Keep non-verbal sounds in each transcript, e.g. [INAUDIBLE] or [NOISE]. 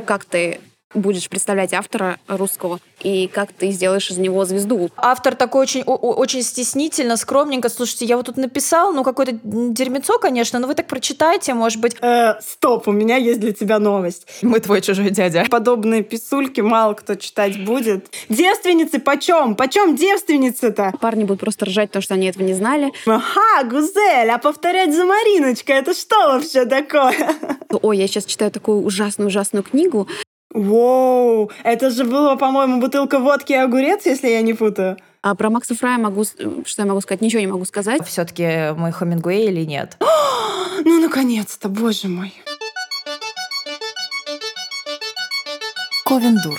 Как ты будешь представлять автора русского и как ты сделаешь из него звезду. Автор такой очень, очень стеснительно, скромненько. Слушайте, я вот тут написал, ну, какое-то дерьмецо, конечно, но вы так прочитайте, может быть. Э, стоп, у меня есть для тебя новость. Мы твой чужой дядя. Подобные писульки мало кто читать будет. Девственницы почем? Почем девственницы-то? Парни будут просто ржать, то, что они этого не знали. Ага, Гузель, а повторять за Мариночкой, это что вообще такое? Ой, я сейчас читаю такую ужасную-ужасную книгу. Воу, это же было, по-моему, бутылка водки и огурец, если я не путаю. А про Макса Фрая могу, что я могу сказать? Ничего не могу сказать. Все-таки мы Хемингуэй или нет? [GASPS] ну, наконец-то, боже мой. Ковендур.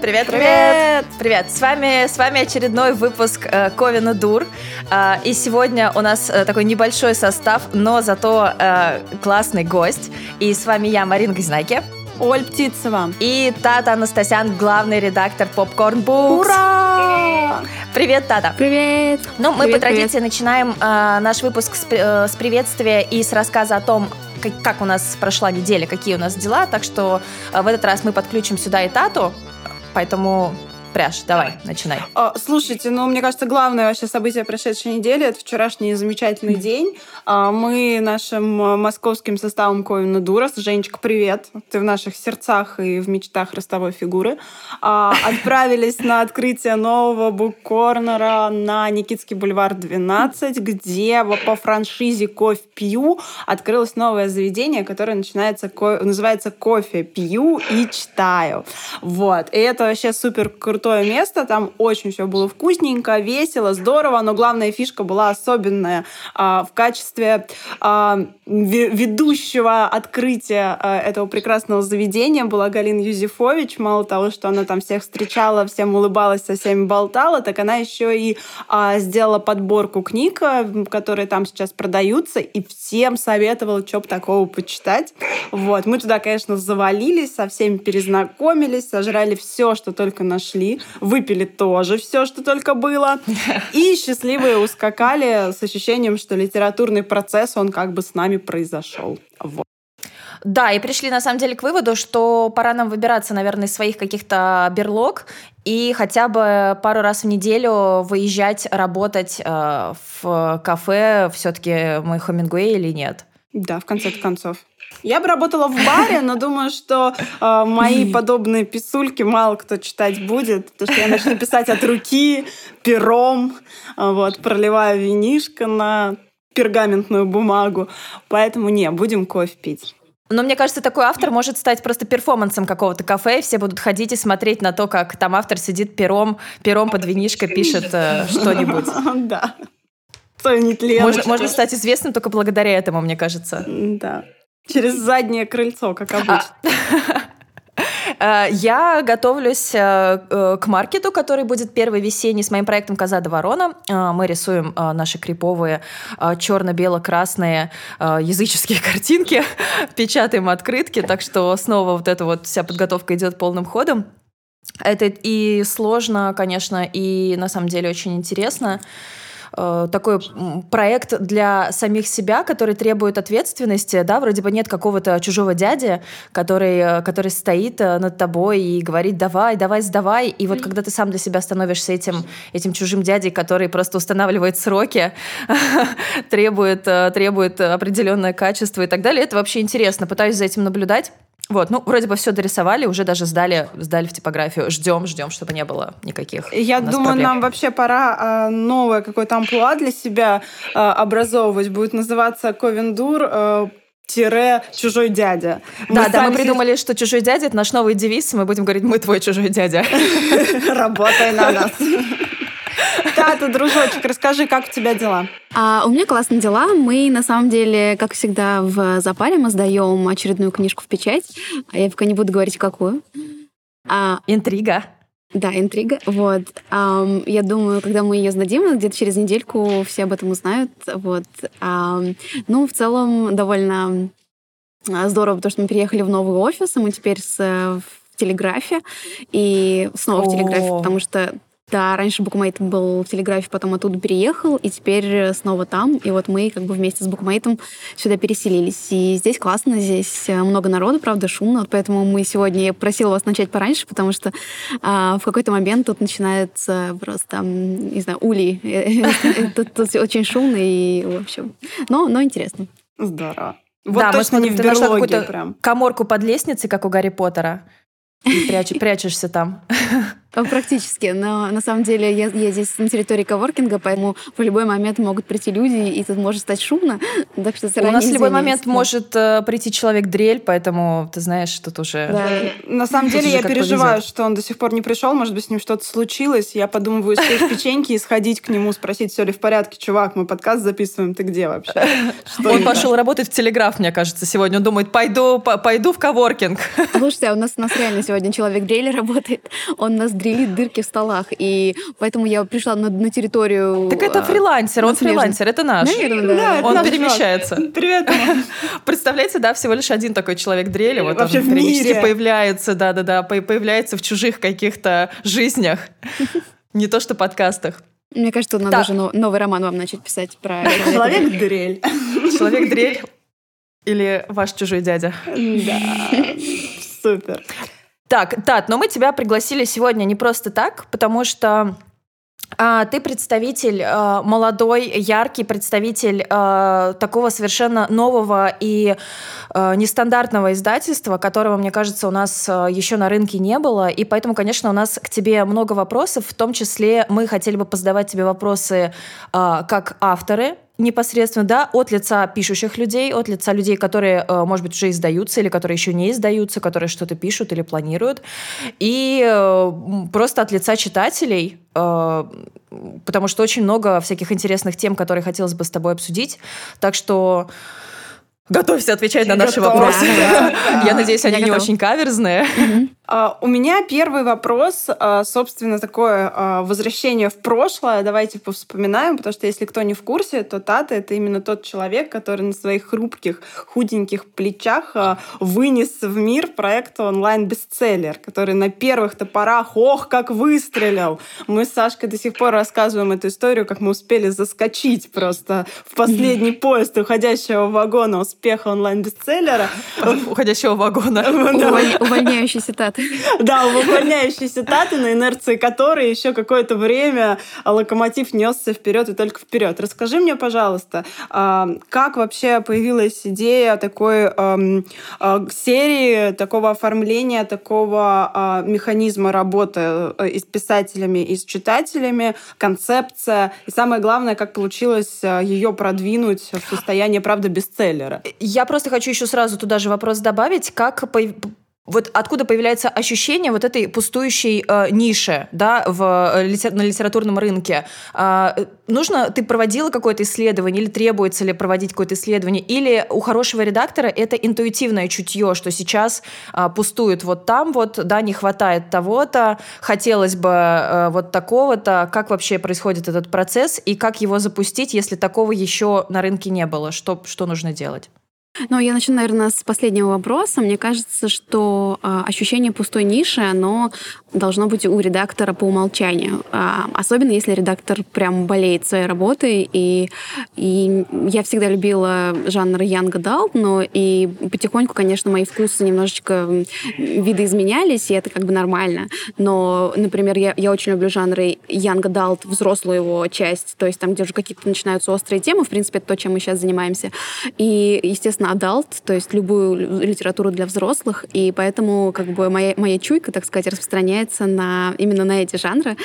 Привет, привет, привет. С вами с вами очередной выпуск э, Ковина Дур. Э, и сегодня у нас э, такой небольшой состав, но зато э, классный гость. И с вами я, Марина Газинайки. Оль Птицева. И Тата Анастасян, главный редактор Popcorn Books. Ура! Привет, Тата. Привет. Ну, мы привет, по традиции привет. начинаем э, наш выпуск с, э, с приветствия и с рассказа о том, как, как у нас прошла неделя, какие у нас дела. Так что э, в этот раз мы подключим сюда и Тату. Поэтому Пряж, давай, начинай. А, слушайте, ну, мне кажется, главное вообще событие прошедшей недели — это вчерашний замечательный день. А, мы нашим а, московским составом Ковина Дурас, Женечка, привет, ты в наших сердцах и в мечтах ростовой фигуры, а, отправились на открытие нового буккорнера на Никитский бульвар 12, где по франшизе «Кофе пью» открылось новое заведение, которое начинается, называется «Кофе пью и читаю». Вот. И это вообще супер круто крутое место, там очень все было вкусненько, весело, здорово, но главная фишка была особенная а, в качестве а, ведущего открытия а, этого прекрасного заведения была Галина Юзефович. Мало того, что она там всех встречала, всем улыбалась, со всеми болтала, так она еще и а, сделала подборку книг, которые там сейчас продаются, и всем советовала, что бы такого почитать. Вот. Мы туда, конечно, завалились, со всеми перезнакомились, сожрали все, что только нашли выпили тоже все, что только было, и счастливые ускакали с ощущением, что литературный процесс, он как бы с нами произошел. Вот. Да, и пришли на самом деле к выводу, что пора нам выбираться, наверное, из своих каких-то берлог и хотя бы пару раз в неделю выезжать, работать э, в кафе. Все-таки мы Хемингуэй или нет? Да, в конце концов. Я бы работала в баре, но думаю, что э, мои подобные писульки мало кто читать будет, потому что я начну писать от руки, пером, э, вот, проливаю винишко на пергаментную бумагу. Поэтому не, будем кофе пить. Но мне кажется, такой автор может стать просто перформансом какого-то кафе, и все будут ходить и смотреть на то, как там автор сидит пером, пером под винишко пишет э, что-нибудь. [LAUGHS] Да. Можно, можно стать известным только благодаря этому, мне кажется. Да. Через заднее крыльцо, как а. обычно. [LAUGHS] Я готовлюсь э, э, к маркету, который будет первый весенний с моим проектом «Коза до ворона». Э, мы рисуем наши криповые черно-бело-красные языческие [LAUGHS] картинки, [LAUGHS] печатаем открытки, так что снова вот эта вот вся подготовка идет полным ходом. Это и сложно, конечно, и на самом деле очень интересно. Э, такой проект для самих себя, который требует ответственности, да, вроде бы нет какого-то чужого дяди, который, э, который стоит э, над тобой и говорит «давай, давай, сдавай», и вот когда ты сам для себя становишься этим, этим чужим дядей, который просто устанавливает сроки, [LAUGHS] требует, требует определенное качество и так далее, это вообще интересно, пытаюсь за этим наблюдать. Вот, ну, вроде бы все дорисовали, уже даже сдали, сдали в типографию. Ждем, ждем, чтобы не было никаких. Я думаю, проблем. нам вообще пора э, новое какое-то амплуа для себя э, образовывать. Будет называться Ковендур. Э, тире чужой дядя. Да, да, мы придумали, что чужой дядя это наш новый девиз, мы будем говорить, мы твой чужой дядя. [LAUGHS] Работай на нас. [LAUGHS] Тата, дружочек, расскажи, как у тебя дела? А, у меня классные дела. Мы, на самом деле, как всегда, в запале мы сдаем очередную книжку в печать. А я пока не буду говорить, какую. А, Интрига. Да, интрига. Вот. Um, я думаю, когда мы ее сдадим, где-то через недельку все об этом узнают. Вот. Um, ну, в целом, довольно здорово, потому что мы переехали в новый офис, и мы теперь с, в телеграфе. И снова в телеграфе, потому что Да, раньше букмейт был в Телеграфе, потом оттуда переехал, и теперь снова там. И вот мы как бы вместе с букмейтом сюда переселились. И здесь классно, здесь много народу, правда, шумно. Вот поэтому мы сегодня, я просила вас начать пораньше, потому что а, в какой-то момент тут начинается просто, не знаю, ули. [LAUGHS] Тут, очень шумно и, в общем, но, но интересно. Здорово. Вот да, точно не в берлоге прям. Коморку под лестницей, как у Гарри Поттера. И прячешься там. [LAUGHS] Практически, но на самом деле я, я здесь на территории коворкинга, поэтому в любой момент могут прийти люди, и тут может стать шумно. Так что У нас в любой момент да. может э, прийти человек-дрель, поэтому ты знаешь, тут уже... Да. На самом деле я переживаю, повезет. что он до сих пор не пришел, может быть, с ним что-то случилось. Я подумываю испечь печеньки и сходить к нему, спросить, все ли в порядке. Чувак, мы подкаст записываем, ты где вообще? Что он пошел работать в Телеграф, мне кажется, сегодня. Он думает, пойду, пойду в коворкинг. Слушайте, а у нас, у нас реально сегодня человек-дрель работает. Он нас дрелит дырки в столах. И поэтому я пришла на, на территорию... Так это а, фрилансер, он фрилансер, это наш. Наверное, да. Он перемещается. Привет. [LAUGHS] Представляете, да, всего лишь один такой человек дрели. Вот он мире. появляется, да-да-да, появляется в чужих каких-то жизнях. Не то что подкастах. Мне кажется, надо уже новый роман вам начать писать про... [LAUGHS] Человек-дрель. Человек-дрель [LAUGHS] или ваш чужой дядя. Да. Супер. Так, Тат, но мы тебя пригласили сегодня не просто так, потому что а, ты представитель э, молодой, яркий представитель э, такого совершенно нового и э, нестандартного издательства, которого, мне кажется, у нас э, еще на рынке не было. И поэтому, конечно, у нас к тебе много вопросов. В том числе мы хотели бы позадавать тебе вопросы э, как авторы непосредственно, да, от лица пишущих людей, от лица людей, которые, э, может быть, уже издаются или которые еще не издаются, которые что-то пишут или планируют, и э, просто от лица читателей, э, потому что очень много всяких интересных тем, которые хотелось бы с тобой обсудить. Так что Готовься отвечать на наши Готов. вопросы. [LAUGHS] Я надеюсь, они не очень каверзные. А, у меня первый вопрос, а, собственно, такое а, возвращение в прошлое. Давайте повспоминаем, потому что если кто не в курсе, то Тата — это именно тот человек, который на своих хрупких, худеньких плечах вынес в мир проект онлайн-бестселлер, который на первых топорах, ох, как выстрелил! Мы с Сашкой до сих пор рассказываем эту историю, как мы успели заскочить просто в последний поезд уходящего вагона успеха онлайн-бестселлера. Уходящего вагона. Увольняющийся [LAUGHS] Тата. Да, увольняющиеся таты, на инерции которой еще какое-то время локомотив несся вперед и только вперед. Расскажи мне, пожалуйста, а, как вообще появилась идея такой а, серии, такого оформления, такого а, механизма работы э, и с писателями, и с читателями, концепция, и самое главное, как получилось ее продвинуть в состояние, правда, бестселлера. Я просто хочу еще сразу туда же вопрос добавить, как вот откуда появляется ощущение вот этой пустующей э, ниши да, в, э, на литературном рынке? Э, нужно, ты проводила какое-то исследование или требуется ли проводить какое-то исследование? Или у хорошего редактора это интуитивное чутье, что сейчас э, пустует вот там вот, да, не хватает того-то, хотелось бы э, вот такого-то. Как вообще происходит этот процесс и как его запустить, если такого еще на рынке не было? Что, что нужно делать? Ну, я начну, наверное, с последнего вопроса. Мне кажется, что э, ощущение пустой ниши, оно должно быть у редактора по умолчанию. Э, особенно если редактор прям болеет своей работой. И, и я всегда любила жанр Adult, но и потихоньку, конечно, мои вкусы немножечко видоизменялись, и это как бы нормально. Но, например, я, я очень люблю жанры Young Adult, взрослую его часть, то есть там, где уже какие-то начинаются острые темы, в принципе, это то, чем мы сейчас занимаемся. И, естественно, adult, то есть любую литературу для взрослых, и поэтому как бы моя, моя чуйка, так сказать, распространяется на, именно на эти жанры,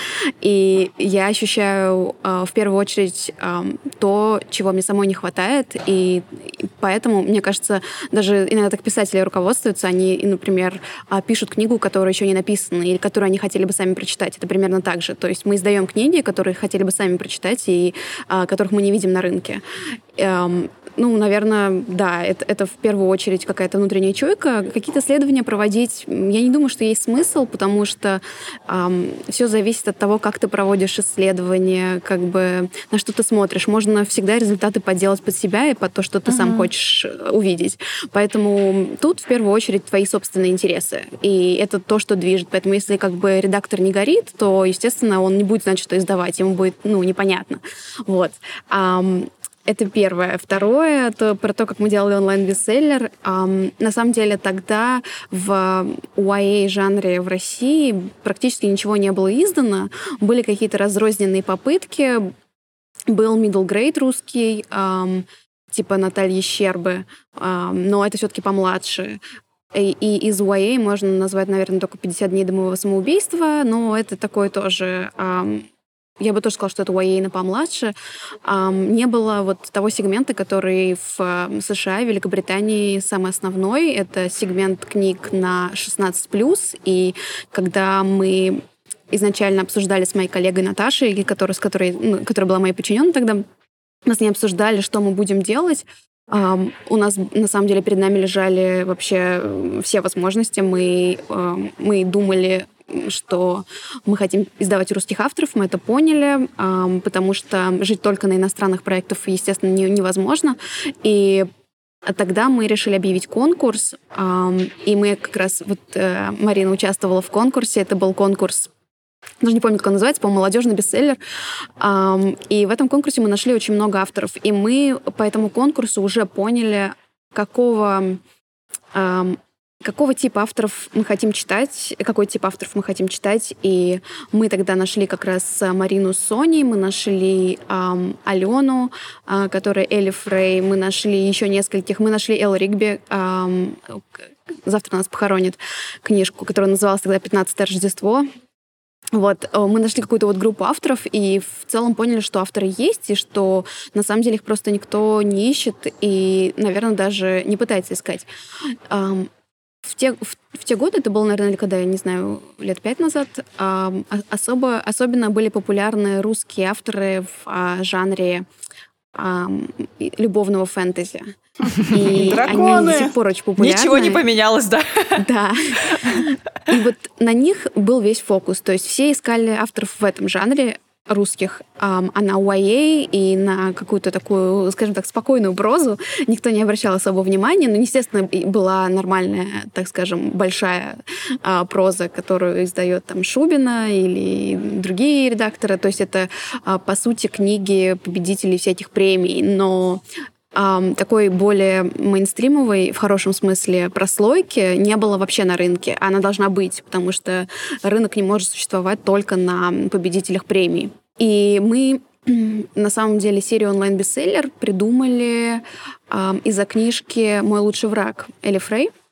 и я ощущаю э, в первую очередь э, то, чего мне самой не хватает, и, и поэтому, мне кажется, даже иногда так писатели руководствуются, они, например, э, пишут книгу, которая еще не написана, или которую они хотели бы сами прочитать. Это примерно так же. То есть мы издаем книги, которые хотели бы сами прочитать, и э, которых мы не видим на рынке. Эм, ну, наверное, да, это, это в первую очередь какая-то внутренняя чуйка. Какие-то исследования проводить, я не думаю, что есть смысл, потому что эм, все зависит от того, как ты проводишь исследования, как бы на что ты смотришь. Можно всегда результаты поделать под себя и под то, что ты uh-huh. сам хочешь э, увидеть. Поэтому тут в первую очередь твои собственные интересы. И это то, что движет. Поэтому если как бы редактор не горит, то, естественно, он не будет знать, что издавать. Ему будет, ну, непонятно. Вот. Um, это первое. Второе, это про то, как мы делали онлайн-бестселлер. Um, на самом деле тогда в YA-жанре в России практически ничего не было издано. Были какие-то разрозненные попытки. Был middle grade русский, um, типа Натальи Щербы, um, но это все-таки помладше. И, и из YA можно назвать, наверное, только 50 дней до моего самоубийства, но это такой тоже um, я бы тоже сказала, что это YA помладше, не было вот того сегмента, который в США, Великобритании самый основной. Это сегмент книг на 16+, и когда мы изначально обсуждали с моей коллегой Наташей, которая, с которой, ну, которая была моей подчиненной тогда, мы с ней обсуждали, что мы будем делать. Um, у нас на самом деле перед нами лежали вообще все возможности. Мы, uh, мы думали что мы хотим издавать русских авторов, мы это поняли, потому что жить только на иностранных проектах, естественно, невозможно. И Тогда мы решили объявить конкурс, и мы как раз, вот э, Марина участвовала в конкурсе, это был конкурс даже не помню, как он называется, по-моему, молодежный бестселлер. И в этом конкурсе мы нашли очень много авторов. И мы по этому конкурсу уже поняли, какого какого типа авторов мы хотим читать, какой тип авторов мы хотим читать. И мы тогда нашли как раз Марину Сони, мы нашли эм, Алену, э, которая Элли Фрей, мы нашли еще нескольких, мы нашли Эл Ригби, эм, завтра нас похоронит книжку, которая называлась тогда «15 Рождество». Вот, э, мы нашли какую-то вот группу авторов и в целом поняли, что авторы есть, и что на самом деле их просто никто не ищет и, наверное, даже не пытается искать в те, в, в те годы, это было, наверное, когда, я не знаю, лет пять назад, э, особо, особенно были популярны русские авторы в э, жанре э, любовного фэнтези. И Драконы! они до сих пор очень популярны. Ничего не поменялось, да? Да. И вот на них был весь фокус. То есть все искали авторов в этом жанре, русских, а на YA и на какую-то такую, скажем так, спокойную прозу никто не обращал особо внимания. Но, естественно, была нормальная, так скажем, большая а, проза, которую издает там Шубина или другие редакторы. То есть это, а, по сути, книги победителей всяких премий. Но такой более мейнстримовой, в хорошем смысле, прослойки не было вообще на рынке. Она должна быть, потому что рынок не может существовать только на победителях премий. И мы [CLEARS THROAT] на самом деле серию онлайн-бестселлер придумали э, из-за книжки «Мой лучший враг» Элли Фрей —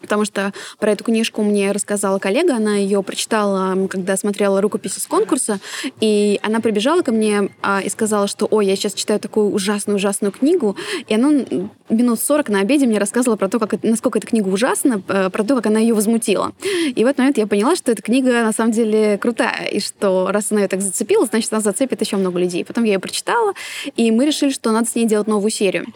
Потому что про эту книжку мне рассказала коллега, она ее прочитала, когда смотрела рукописи с конкурса, и она прибежала ко мне а, и сказала, что «Ой, я сейчас читаю такую ужасную-ужасную книгу», и она минут 40 на обеде мне рассказывала про то, как, насколько эта книга ужасна, про то, как она ее возмутила. И в этот момент я поняла, что эта книга на самом деле крутая, и что раз она ее так зацепила, значит, она зацепит еще много людей. Потом я ее прочитала, и мы решили, что надо с ней делать новую серию.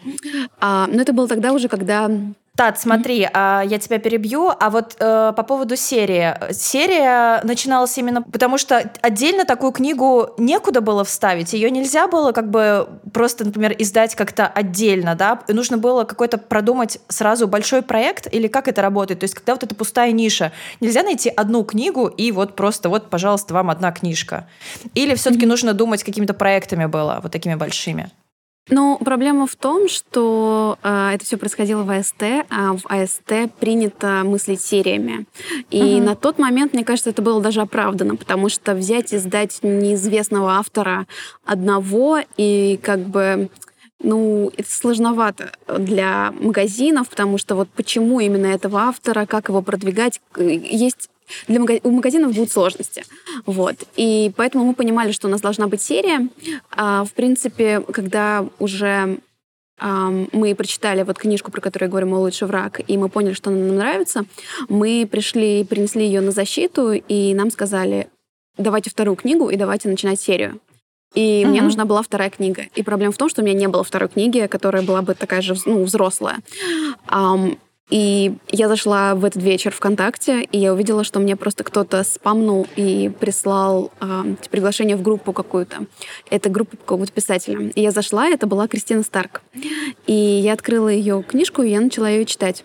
А, но это было тогда уже, когда Тат, смотри, а, я тебя перебью, а вот э, по поводу серии. Серия начиналась именно потому, что отдельно такую книгу некуда было вставить, ее нельзя было как бы просто, например, издать как-то отдельно, да, нужно было какой-то продумать сразу большой проект, или как это работает, то есть когда вот эта пустая ниша, нельзя найти одну книгу и вот просто вот, пожалуйста, вам одна книжка. Или все-таки mm-hmm. нужно думать какими-то проектами было, вот такими большими? Ну, проблема в том, что э, это все происходило в АСТ, а в АСТ принято мыслить сериями. И угу. на тот момент, мне кажется, это было даже оправдано, потому что взять и сдать неизвестного автора одного и как бы ну, это сложновато для магазинов, потому что вот почему именно этого автора, как его продвигать, есть для мага... у магазинов будут сложности. Вот. И поэтому мы понимали, что у нас должна быть серия. А, в принципе, когда уже мы прочитали вот книжку, про которую я говорю «Мой лучший враг», и мы поняли, что она нам нравится, мы пришли, принесли ее на защиту, и нам сказали, давайте вторую книгу и давайте начинать серию. И угу. мне нужна была вторая книга. И проблема в том, что у меня не было второй книги, которая была бы такая же, ну, взрослая. Um, и я зашла в этот вечер ВКонтакте, и я увидела, что мне просто кто-то спамнул и прислал э, приглашение в группу какую-то. Это группа какого-то писателя. И я зашла, и это была Кристина Старк. И я открыла ее книжку, и я начала ее читать.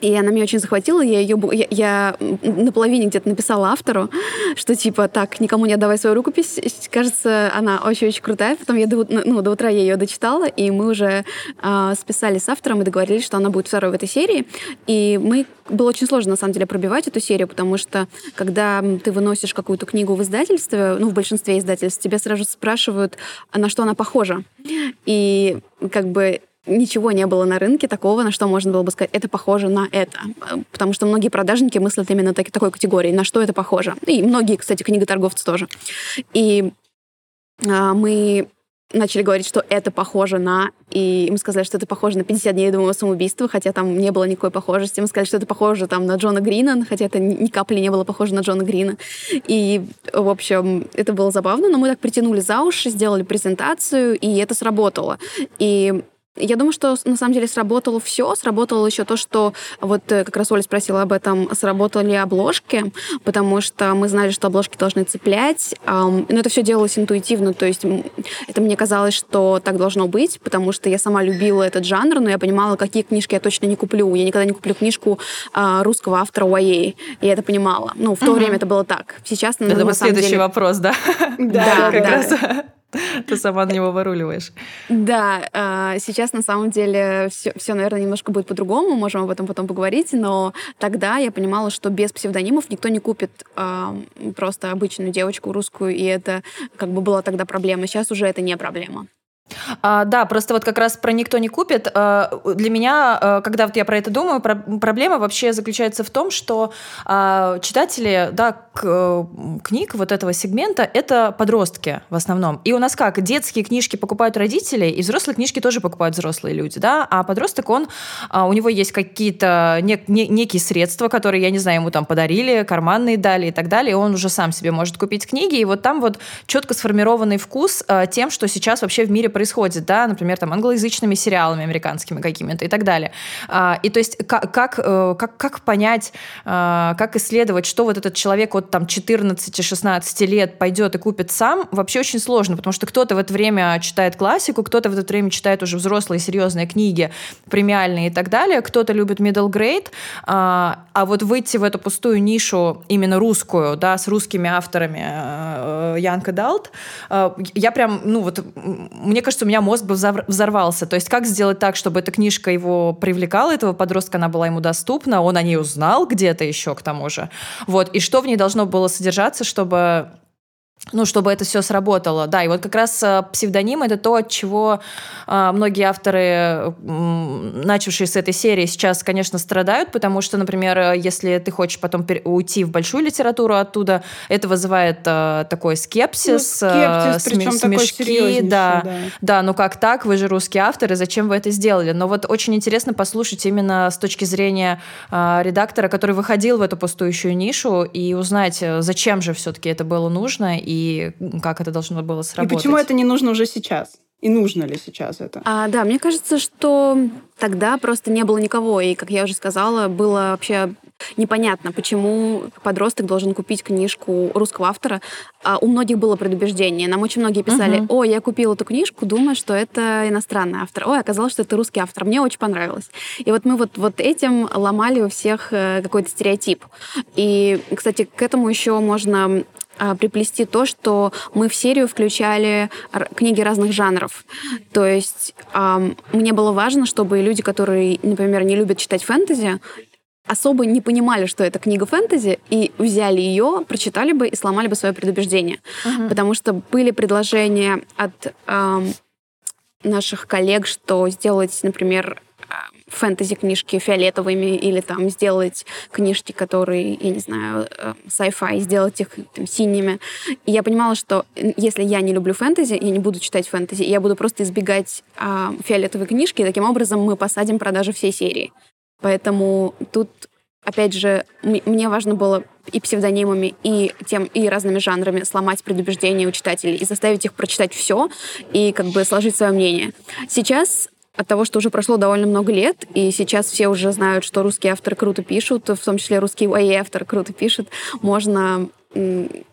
И она меня очень захватила. Я ее я, я на половине где-то написала автору, что типа так, никому не отдавай свою рукопись. Кажется, она очень-очень крутая. Потом я до, ну, до утра я ее дочитала, и мы уже э, списали с автором и договорились, что она будет второй в этой серии. И мы было очень сложно, на самом деле, пробивать эту серию, потому что, когда ты выносишь какую-то книгу в издательстве, ну, в большинстве издательств, тебя сразу спрашивают, на что она похожа. И как бы ничего не было на рынке такого, на что можно было бы сказать, это похоже на это. Потому что многие продажники мыслят именно так, такой категории, на что это похоже. И многие, кстати, книготорговцы тоже. И а, мы начали говорить, что это похоже на... И мы сказали, что это похоже на 50 дней думаю, самоубийства, хотя там не было никакой похожести. Мы сказали, что это похоже там, на Джона Грина, хотя это ни капли не было похоже на Джона Грина. И, в общем, это было забавно, но мы так притянули за уши, сделали презентацию, и это сработало. И я думаю, что на самом деле сработало все. Сработало еще то, что вот э, как раз Оля спросила об этом, сработали обложки, потому что мы знали, что обложки должны цеплять. Но это все делалось интуитивно, то есть это мне казалось, что так должно быть, потому что я сама любила этот жанр, но я понимала, какие книжки я точно не куплю. Я никогда не куплю книжку а, русского автора YA. Я это понимала. Ну, в то угу. время это было так. Сейчас, это ну, был следующий деле... вопрос, да? Да, [LAUGHS] как раз [LAUGHS] Ты сама на него выруливаешь. Да, а, сейчас на самом деле все, все, наверное, немножко будет по-другому, можем об этом потом поговорить, но тогда я понимала, что без псевдонимов никто не купит а, просто обычную девочку русскую, и это как бы была тогда проблема. Сейчас уже это не проблема. А, да, просто вот как раз про никто не купит. А, для меня, а, когда вот я про это думаю, про, проблема вообще заключается в том, что а, читатели, да, к, книг вот этого сегмента это подростки в основном. И у нас как детские книжки покупают родители, и взрослые книжки тоже покупают взрослые люди, да. А подросток он, а, у него есть какие-то не, не, некие средства, которые я не знаю ему там подарили, карманные дали и так далее. И он уже сам себе может купить книги, и вот там вот четко сформированный вкус а, тем, что сейчас вообще в мире происходит, да, например, там англоязычными сериалами американскими какими-то и так далее. А, и то есть как, э, как, как понять, а, как исследовать, что вот этот человек от там 14-16 лет пойдет и купит сам, вообще очень сложно, потому что кто-то в это время читает классику, кто-то в это время читает уже взрослые серьезные книги, премиальные и так далее, кто-то любит middle grade, а, а вот выйти в эту пустую нишу именно русскую, да, с русскими авторами э, Young Adult, я прям, ну вот, мне кажется, кажется, у меня мозг бы взорвался. То есть как сделать так, чтобы эта книжка его привлекала, этого подростка, она была ему доступна, он о ней узнал где-то еще к тому же. Вот. И что в ней должно было содержаться, чтобы ну, чтобы это все сработало. Да, и вот как раз э, псевдоним — это то, от чего э, многие авторы, начавшие с этой серии, сейчас, конечно, страдают, потому что, например, э, если ты хочешь потом уйти в большую литературу оттуда, это вызывает э, такой скепсис, ну, скепсис э, сме- смешки. Да, да. да, ну как так, вы же русские авторы, зачем вы это сделали? Но вот очень интересно послушать именно с точки зрения э, редактора, который выходил в эту пустующую нишу, и узнать, зачем же все-таки это было нужно, и как это должно было сработать. И почему это не нужно уже сейчас? И нужно ли сейчас это? А, да, мне кажется, что тогда просто не было никого. И, как я уже сказала, было вообще непонятно, почему подросток должен купить книжку русского автора. А у многих было предубеждение. Нам очень многие писали, о, я купил эту книжку, думая, что это иностранный автор. Ой, оказалось, что это русский автор. Мне очень понравилось. И вот мы вот, вот этим ломали у всех э, какой-то стереотип. И, кстати, к этому еще можно приплести то, что мы в серию включали книги разных жанров. То есть мне было важно, чтобы люди, которые, например, не любят читать фэнтези, особо не понимали, что это книга фэнтези, и взяли ее, прочитали бы и сломали бы свое предубеждение. Uh-huh. Потому что были предложения от э, наших коллег, что сделать, например, фэнтези-книжки фиолетовыми или там сделать книжки, которые, я не знаю, э, sci-fi, сделать их там, синими. И я понимала, что если я не люблю фэнтези, я не буду читать фэнтези, я буду просто избегать а, фиолетовой книжки, и таким образом мы посадим продажи всей серии. Поэтому тут, опять же, мне важно было и псевдонимами, и тем, и разными жанрами сломать предубеждения у читателей и заставить их прочитать все и как бы сложить свое мнение. Сейчас от того, что уже прошло довольно много лет, и сейчас все уже знают, что русские авторы круто пишут, в том числе русские YA авторы круто пишут, можно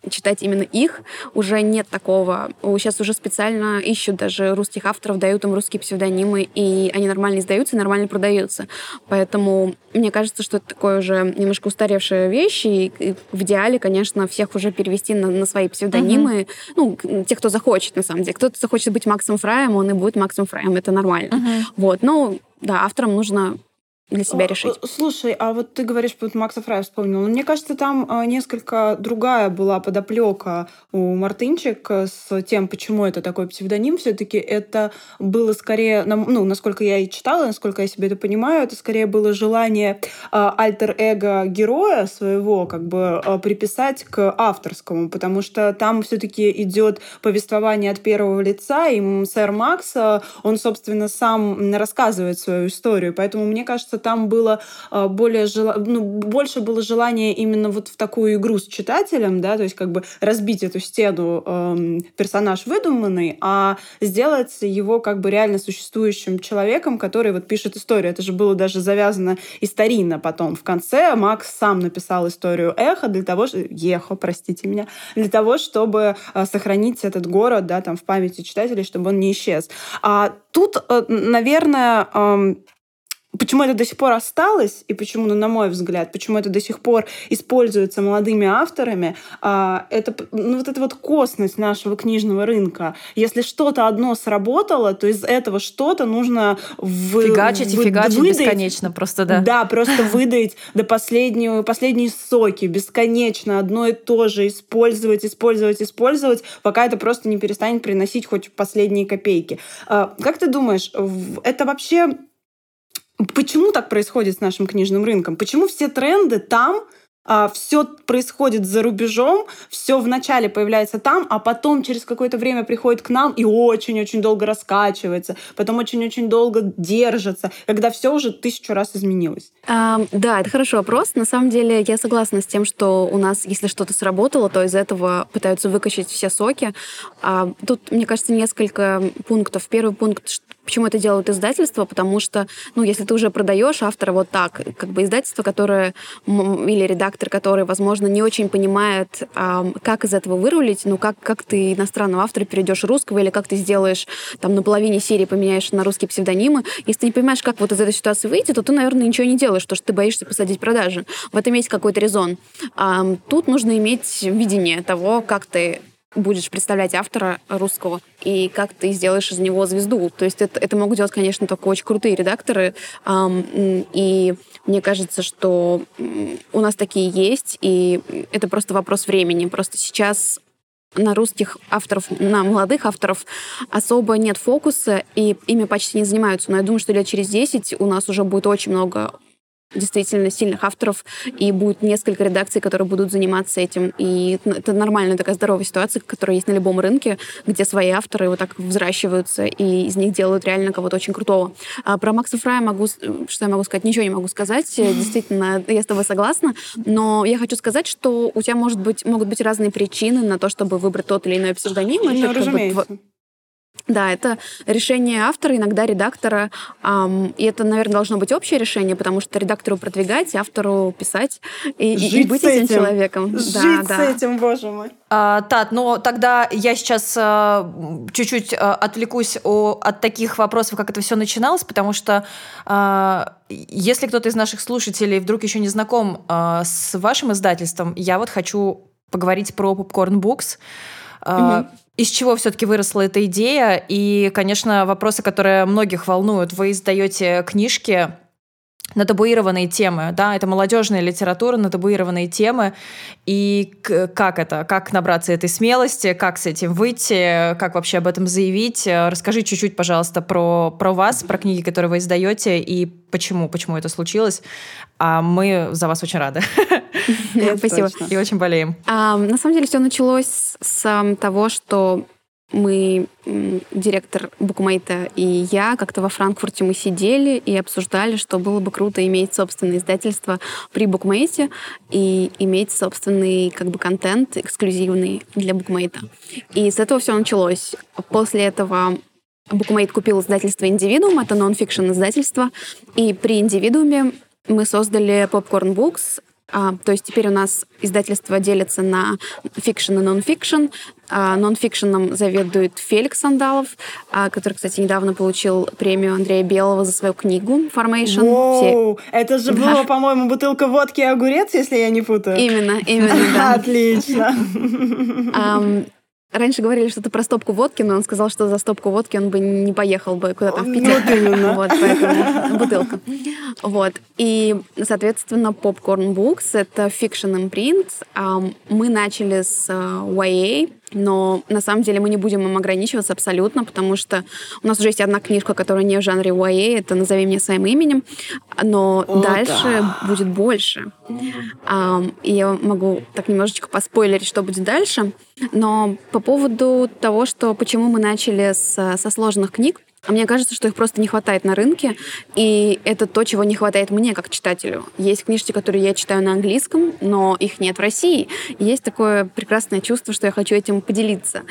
читать именно их, уже нет такого. Сейчас уже специально ищут даже русских авторов, дают им русские псевдонимы, и они нормально издаются нормально продаются. Поэтому мне кажется, что это такое уже немножко устаревшая вещь, и в идеале, конечно, всех уже перевести на, на свои псевдонимы. Uh-huh. Ну, те, кто захочет, на самом деле. Кто-то захочет быть Максом Фраем, он и будет Максом Фраем, это нормально. Uh-huh. Вот, ну, да, авторам нужно для себя а, решить. Слушай, а вот ты говоришь, вот Макса Фрая вспомнил. Мне кажется, там а, несколько другая была подоплека у Мартынчик с тем, почему это такой псевдоним. Все-таки это было скорее, ну, насколько я и читала, насколько я себе это понимаю, это скорее было желание альтер-эго героя своего как бы приписать к авторскому, потому что там все-таки идет повествование от первого лица, и сэр Макс, он, собственно, сам рассказывает свою историю. Поэтому мне кажется, что там было а, более ну, больше было желание именно вот в такую игру с читателем, да, то есть как бы разбить эту стену э, персонаж выдуманный, а сделать его как бы реально существующим человеком, который вот пишет историю. Это же было даже завязано историйно потом. В конце Макс сам написал историю Эхо для того, что... Ехо, простите меня, для того, чтобы э, сохранить этот город, да, там в памяти читателей, чтобы он не исчез. А тут, э, наверное, э, Почему это до сих пор осталось, и почему, ну, на мой взгляд, почему это до сих пор используется молодыми авторами, а, это ну, вот эта вот косность нашего книжного рынка. Если что-то одно сработало, то из этого что-то нужно в, фигачить в, и фигачить выдать, бесконечно просто, да. Да, просто [LAUGHS] выдать до последнего, последние соки, бесконечно одно и то же использовать, использовать, использовать, пока это просто не перестанет приносить хоть последние копейки. А, как ты думаешь, это вообще Почему так происходит с нашим книжным рынком? Почему все тренды там, а, все происходит за рубежом, все вначале появляется там, а потом через какое-то время приходит к нам и очень-очень долго раскачивается, потом очень-очень долго держится, когда все уже тысячу раз изменилось. А, да, это хороший вопрос. На самом деле я согласна с тем, что у нас, если что-то сработало, то из этого пытаются выкачать все соки. А, тут, мне кажется, несколько пунктов. Первый пункт, Почему это делают издательства? Потому что, ну, если ты уже продаешь автора вот так, как бы издательство, которое или редактор, который, возможно, не очень понимает, как из этого вырулить, ну, как, как ты иностранного автора перейдешь русского, или как ты сделаешь, там, на половине серии поменяешь на русские псевдонимы. Если ты не понимаешь, как вот из этой ситуации выйти, то ты, наверное, ничего не делаешь, потому что ты боишься посадить продажи. В этом есть какой-то резон. Тут нужно иметь видение того, как ты будешь представлять автора русского и как ты сделаешь из него звезду. То есть это, это могут делать, конечно, только очень крутые редакторы. И мне кажется, что у нас такие есть, и это просто вопрос времени. Просто сейчас на русских авторов, на молодых авторов особо нет фокуса, и ими почти не занимаются. Но я думаю, что лет через 10 у нас уже будет очень много действительно сильных авторов, и будет несколько редакций, которые будут заниматься этим. И это нормальная такая здоровая ситуация, которая есть на любом рынке, где свои авторы вот так взращиваются, и из них делают реально кого-то очень крутого. А про Макса Фрая могу, что я могу сказать? Ничего не могу сказать. Действительно, я с тобой согласна. Но я хочу сказать, что у тебя может быть, могут быть разные причины на то, чтобы выбрать тот или иной псевдоним. Ну, это разумеется. Как бы да, это решение автора, иногда редактора. Эм, и это, наверное, должно быть общее решение, потому что редактору продвигать, автору писать и, и быть этим, этим человеком. Жить да, с да. этим, боже мой. А, Тат, ну тогда я сейчас а, чуть-чуть а, отвлекусь о, от таких вопросов, как это все начиналось, потому что а, если кто-то из наших слушателей вдруг еще не знаком а, с вашим издательством, я вот хочу поговорить про Popcorn Books. Угу из чего все-таки выросла эта идея? И, конечно, вопросы, которые многих волнуют. Вы издаете книжки на табуированные темы, да, это молодежная литература на табуированные темы, и как это, как набраться этой смелости, как с этим выйти, как вообще об этом заявить. Расскажи чуть-чуть, пожалуйста, про, про вас, про книги, которые вы издаете, и почему, почему это случилось. А мы за вас очень рады. [LAUGHS] Спасибо. И очень болеем. На самом деле все началось с того, что мы, директор Букмейта и я, как-то во Франкфурте мы сидели и обсуждали, что было бы круто иметь собственное издательство при Букмейте и иметь собственный как бы контент эксклюзивный для Букмейта. И с этого все началось. После этого Букмейт купил издательство «Индивидуум», это нон-фикшн издательство, и при «Индивидууме» мы создали Popcorn Books, а, то есть теперь у нас издательство делится на фикшн и нон-фикшн. А, нон-фикшеном заведует Феликс Сандалов, а, который, кстати, недавно получил премию Андрея Белого за свою книгу «Formation». Воу, Все... это же да. было, по-моему, бутылка водки и огурец, если я не путаю. Именно, именно, да. [LAUGHS] Отлично. Раньше говорили что-то про стопку водки, но он сказал, что за стопку водки он бы не поехал бы куда-то в Питер. Вот именно. Вот, поэтому бутылка. Вот. И, соответственно, Popcorn Books — это fiction imprint. Мы начали с э, YA, но на самом деле мы не будем им ограничиваться абсолютно, потому что у нас уже есть одна книжка, которая не в жанре YA, это «Назови меня своим именем», но О, дальше да. будет больше. И я могу так немножечко поспойлерить, что будет дальше. Но по поводу того, что почему мы начали с, со сложных книг, мне кажется, что их просто не хватает на рынке, и это то, чего не хватает мне как читателю. Есть книжки, которые я читаю на английском, но их нет в России. И есть такое прекрасное чувство, что я хочу этим поделиться.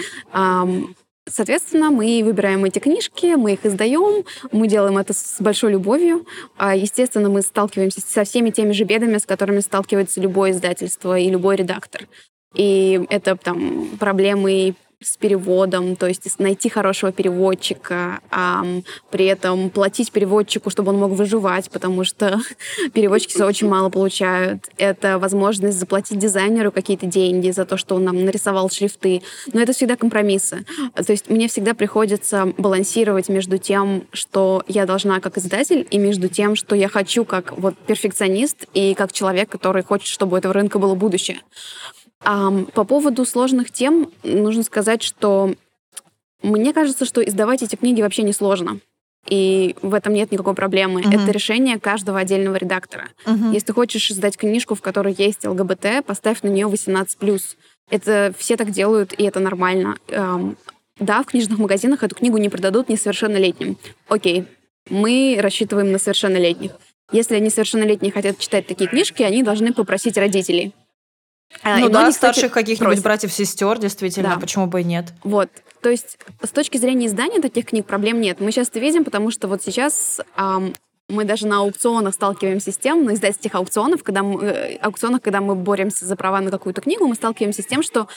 Соответственно, мы выбираем эти книжки, мы их издаем, мы делаем это с большой любовью. А, естественно, мы сталкиваемся со всеми теми же бедами, с которыми сталкивается любое издательство и любой редактор. И это там проблемы с переводом, то есть найти хорошего переводчика, а при этом платить переводчику, чтобы он мог выживать, потому что [LAUGHS] переводчики очень мало получают. Это возможность заплатить дизайнеру какие-то деньги за то, что он нам нарисовал шрифты. Но это всегда компромиссы. То есть мне всегда приходится балансировать между тем, что я должна как издатель, и между тем, что я хочу как вот перфекционист и как человек, который хочет, чтобы у этого рынка было будущее. По поводу сложных тем нужно сказать, что мне кажется, что издавать эти книги вообще не сложно. И в этом нет никакой проблемы. Uh-huh. Это решение каждого отдельного редактора. Uh-huh. Если ты хочешь издать книжку, в которой есть ЛГБТ, поставь на нее 18+. Это все так делают, и это нормально. Да, в книжных магазинах эту книгу не продадут несовершеннолетним. Окей, мы рассчитываем на совершеннолетних. Если несовершеннолетние хотят читать такие книжки, они должны попросить родителей. А, ну да, старших каких-нибудь братьев-сестер, действительно, да. почему бы и нет. Вот. То есть с точки зрения издания таких книг проблем нет. Мы сейчас это видим, потому что вот сейчас эм, мы даже на аукционах сталкиваемся с тем, на издательских аукционах, когда мы, э, аукционах, когда мы боремся за права на какую-то книгу, мы сталкиваемся с тем, что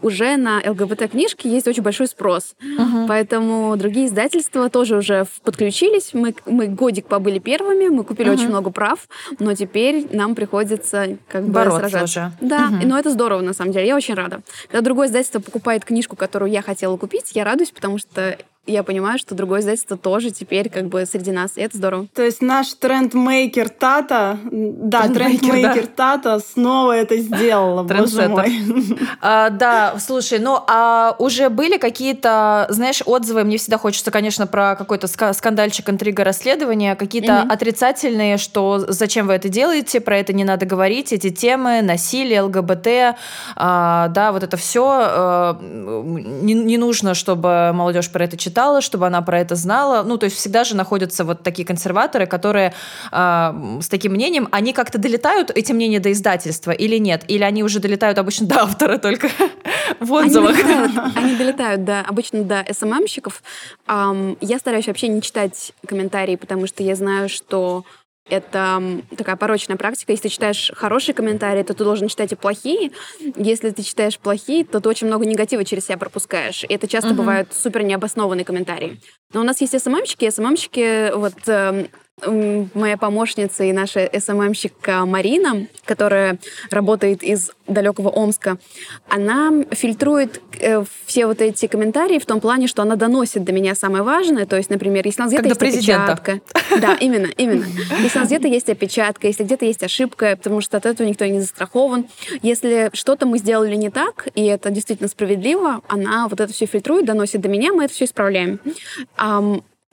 уже на ЛГБТ-книжки есть очень большой спрос. Uh-huh. Поэтому другие издательства тоже уже подключились. Мы, мы годик побыли первыми, мы купили uh-huh. очень много прав, но теперь нам приходится как Бороться бы сражаться. Уже. Да, uh-huh. но это здорово, на самом деле. Я очень рада. Когда другое издательство покупает книжку, которую я хотела купить, я радуюсь, потому что я понимаю, что другое издательство тоже теперь как бы среди нас, и это здорово. То есть наш трендмейкер Тата, да, трендмейкер да. Тата снова это сделала, боже мой. А, да, слушай, ну а уже были какие-то, знаешь, отзывы, мне всегда хочется, конечно, про какой-то скандальчик, интрига, расследование, какие-то mm-hmm. отрицательные, что зачем вы это делаете, про это не надо говорить, эти темы, насилие, ЛГБТ, а, да, вот это все, а, не, не нужно, чтобы молодежь про это читала, читала, чтобы она про это знала. Ну, то есть всегда же находятся вот такие консерваторы, которые э, с таким мнением, они как-то долетают, эти мнения до издательства или нет? Или они уже долетают обычно до автора только [LAUGHS] в отзывах? Они долетают, [LAUGHS] они долетают да, обычно до СММщиков. Эм, я стараюсь вообще не читать комментарии, потому что я знаю, что это такая порочная практика. Если ты читаешь хорошие комментарии, то ты должен читать и плохие. Если ты читаешь плохие, то ты очень много негатива через себя пропускаешь. И это часто uh-huh. бывают супер необоснованные комментарии. Но у нас есть СММщики. СММщики, вот э, моя помощница и наша СММщик Марина, которая работает из далекого Омска, она фильтрует э, все вот эти комментарии в том плане, что она доносит до меня самое важное. То есть, например, если у нас где-то есть президента. опечатка. Да, именно, именно. Если у нас где-то есть опечатка, если где-то есть ошибка, потому что от этого никто не застрахован. Если что-то мы сделали не так, и это действительно справедливо, она вот это все фильтрует, доносит до меня, мы это все исправляем.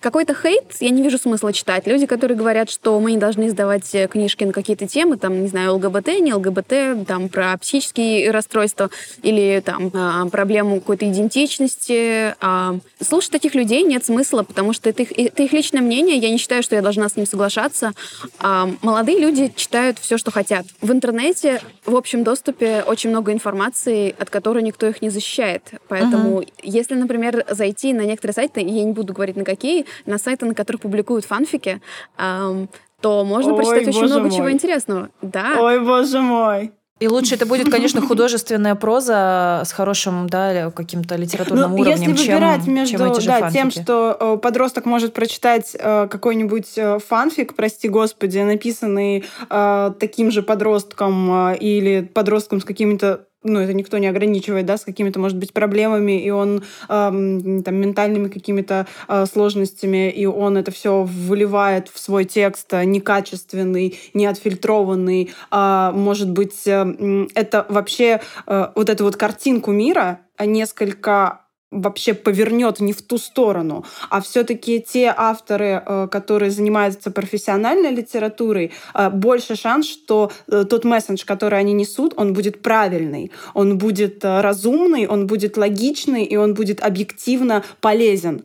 Какой-то хейт я не вижу смысла читать. Люди, которые говорят, что мы не должны сдавать э, книжки на какие-то темы, там, не знаю, ЛГБТ, не ЛГБТ, там, про психические расстройства или там а, проблему какой-то идентичности. А, слушать таких людей нет смысла, потому что это их, это их личное мнение, я не считаю, что я должна с ним соглашаться. А, молодые люди читают все, что хотят. В интернете в общем доступе очень много информации, от которой никто их не защищает. Поэтому, uh-huh. если, например, зайти на некоторые сайты, я не буду говорить на какие, на сайты, на которых публикуют фанфики, эм, то можно Ой, прочитать очень много мой. чего интересного. Да. Ой, боже мой. И лучше это будет, конечно, [LAUGHS] художественная проза с хорошим, да, каким-то литературным ну, уровнем, если выбирать чем, между чем эти же да, тем, что э, подросток может прочитать э, какой-нибудь э, фанфик, прости господи, написанный э, таким же подростком э, или подростком с какими-то ну, это никто не ограничивает, да, с какими-то, может быть, проблемами, и он э, там ментальными какими-то э, сложностями, и он это все выливает в свой текст э, некачественный, неотфильтрованный. Э, может быть, э, это вообще э, вот эту вот картинку мира несколько вообще повернет не в ту сторону, а все-таки те авторы, э, которые занимаются профессиональной литературой, э, больше шанс, что э, тот месседж, который они несут, он будет правильный, он будет разумный, он будет логичный, и он будет объективно полезен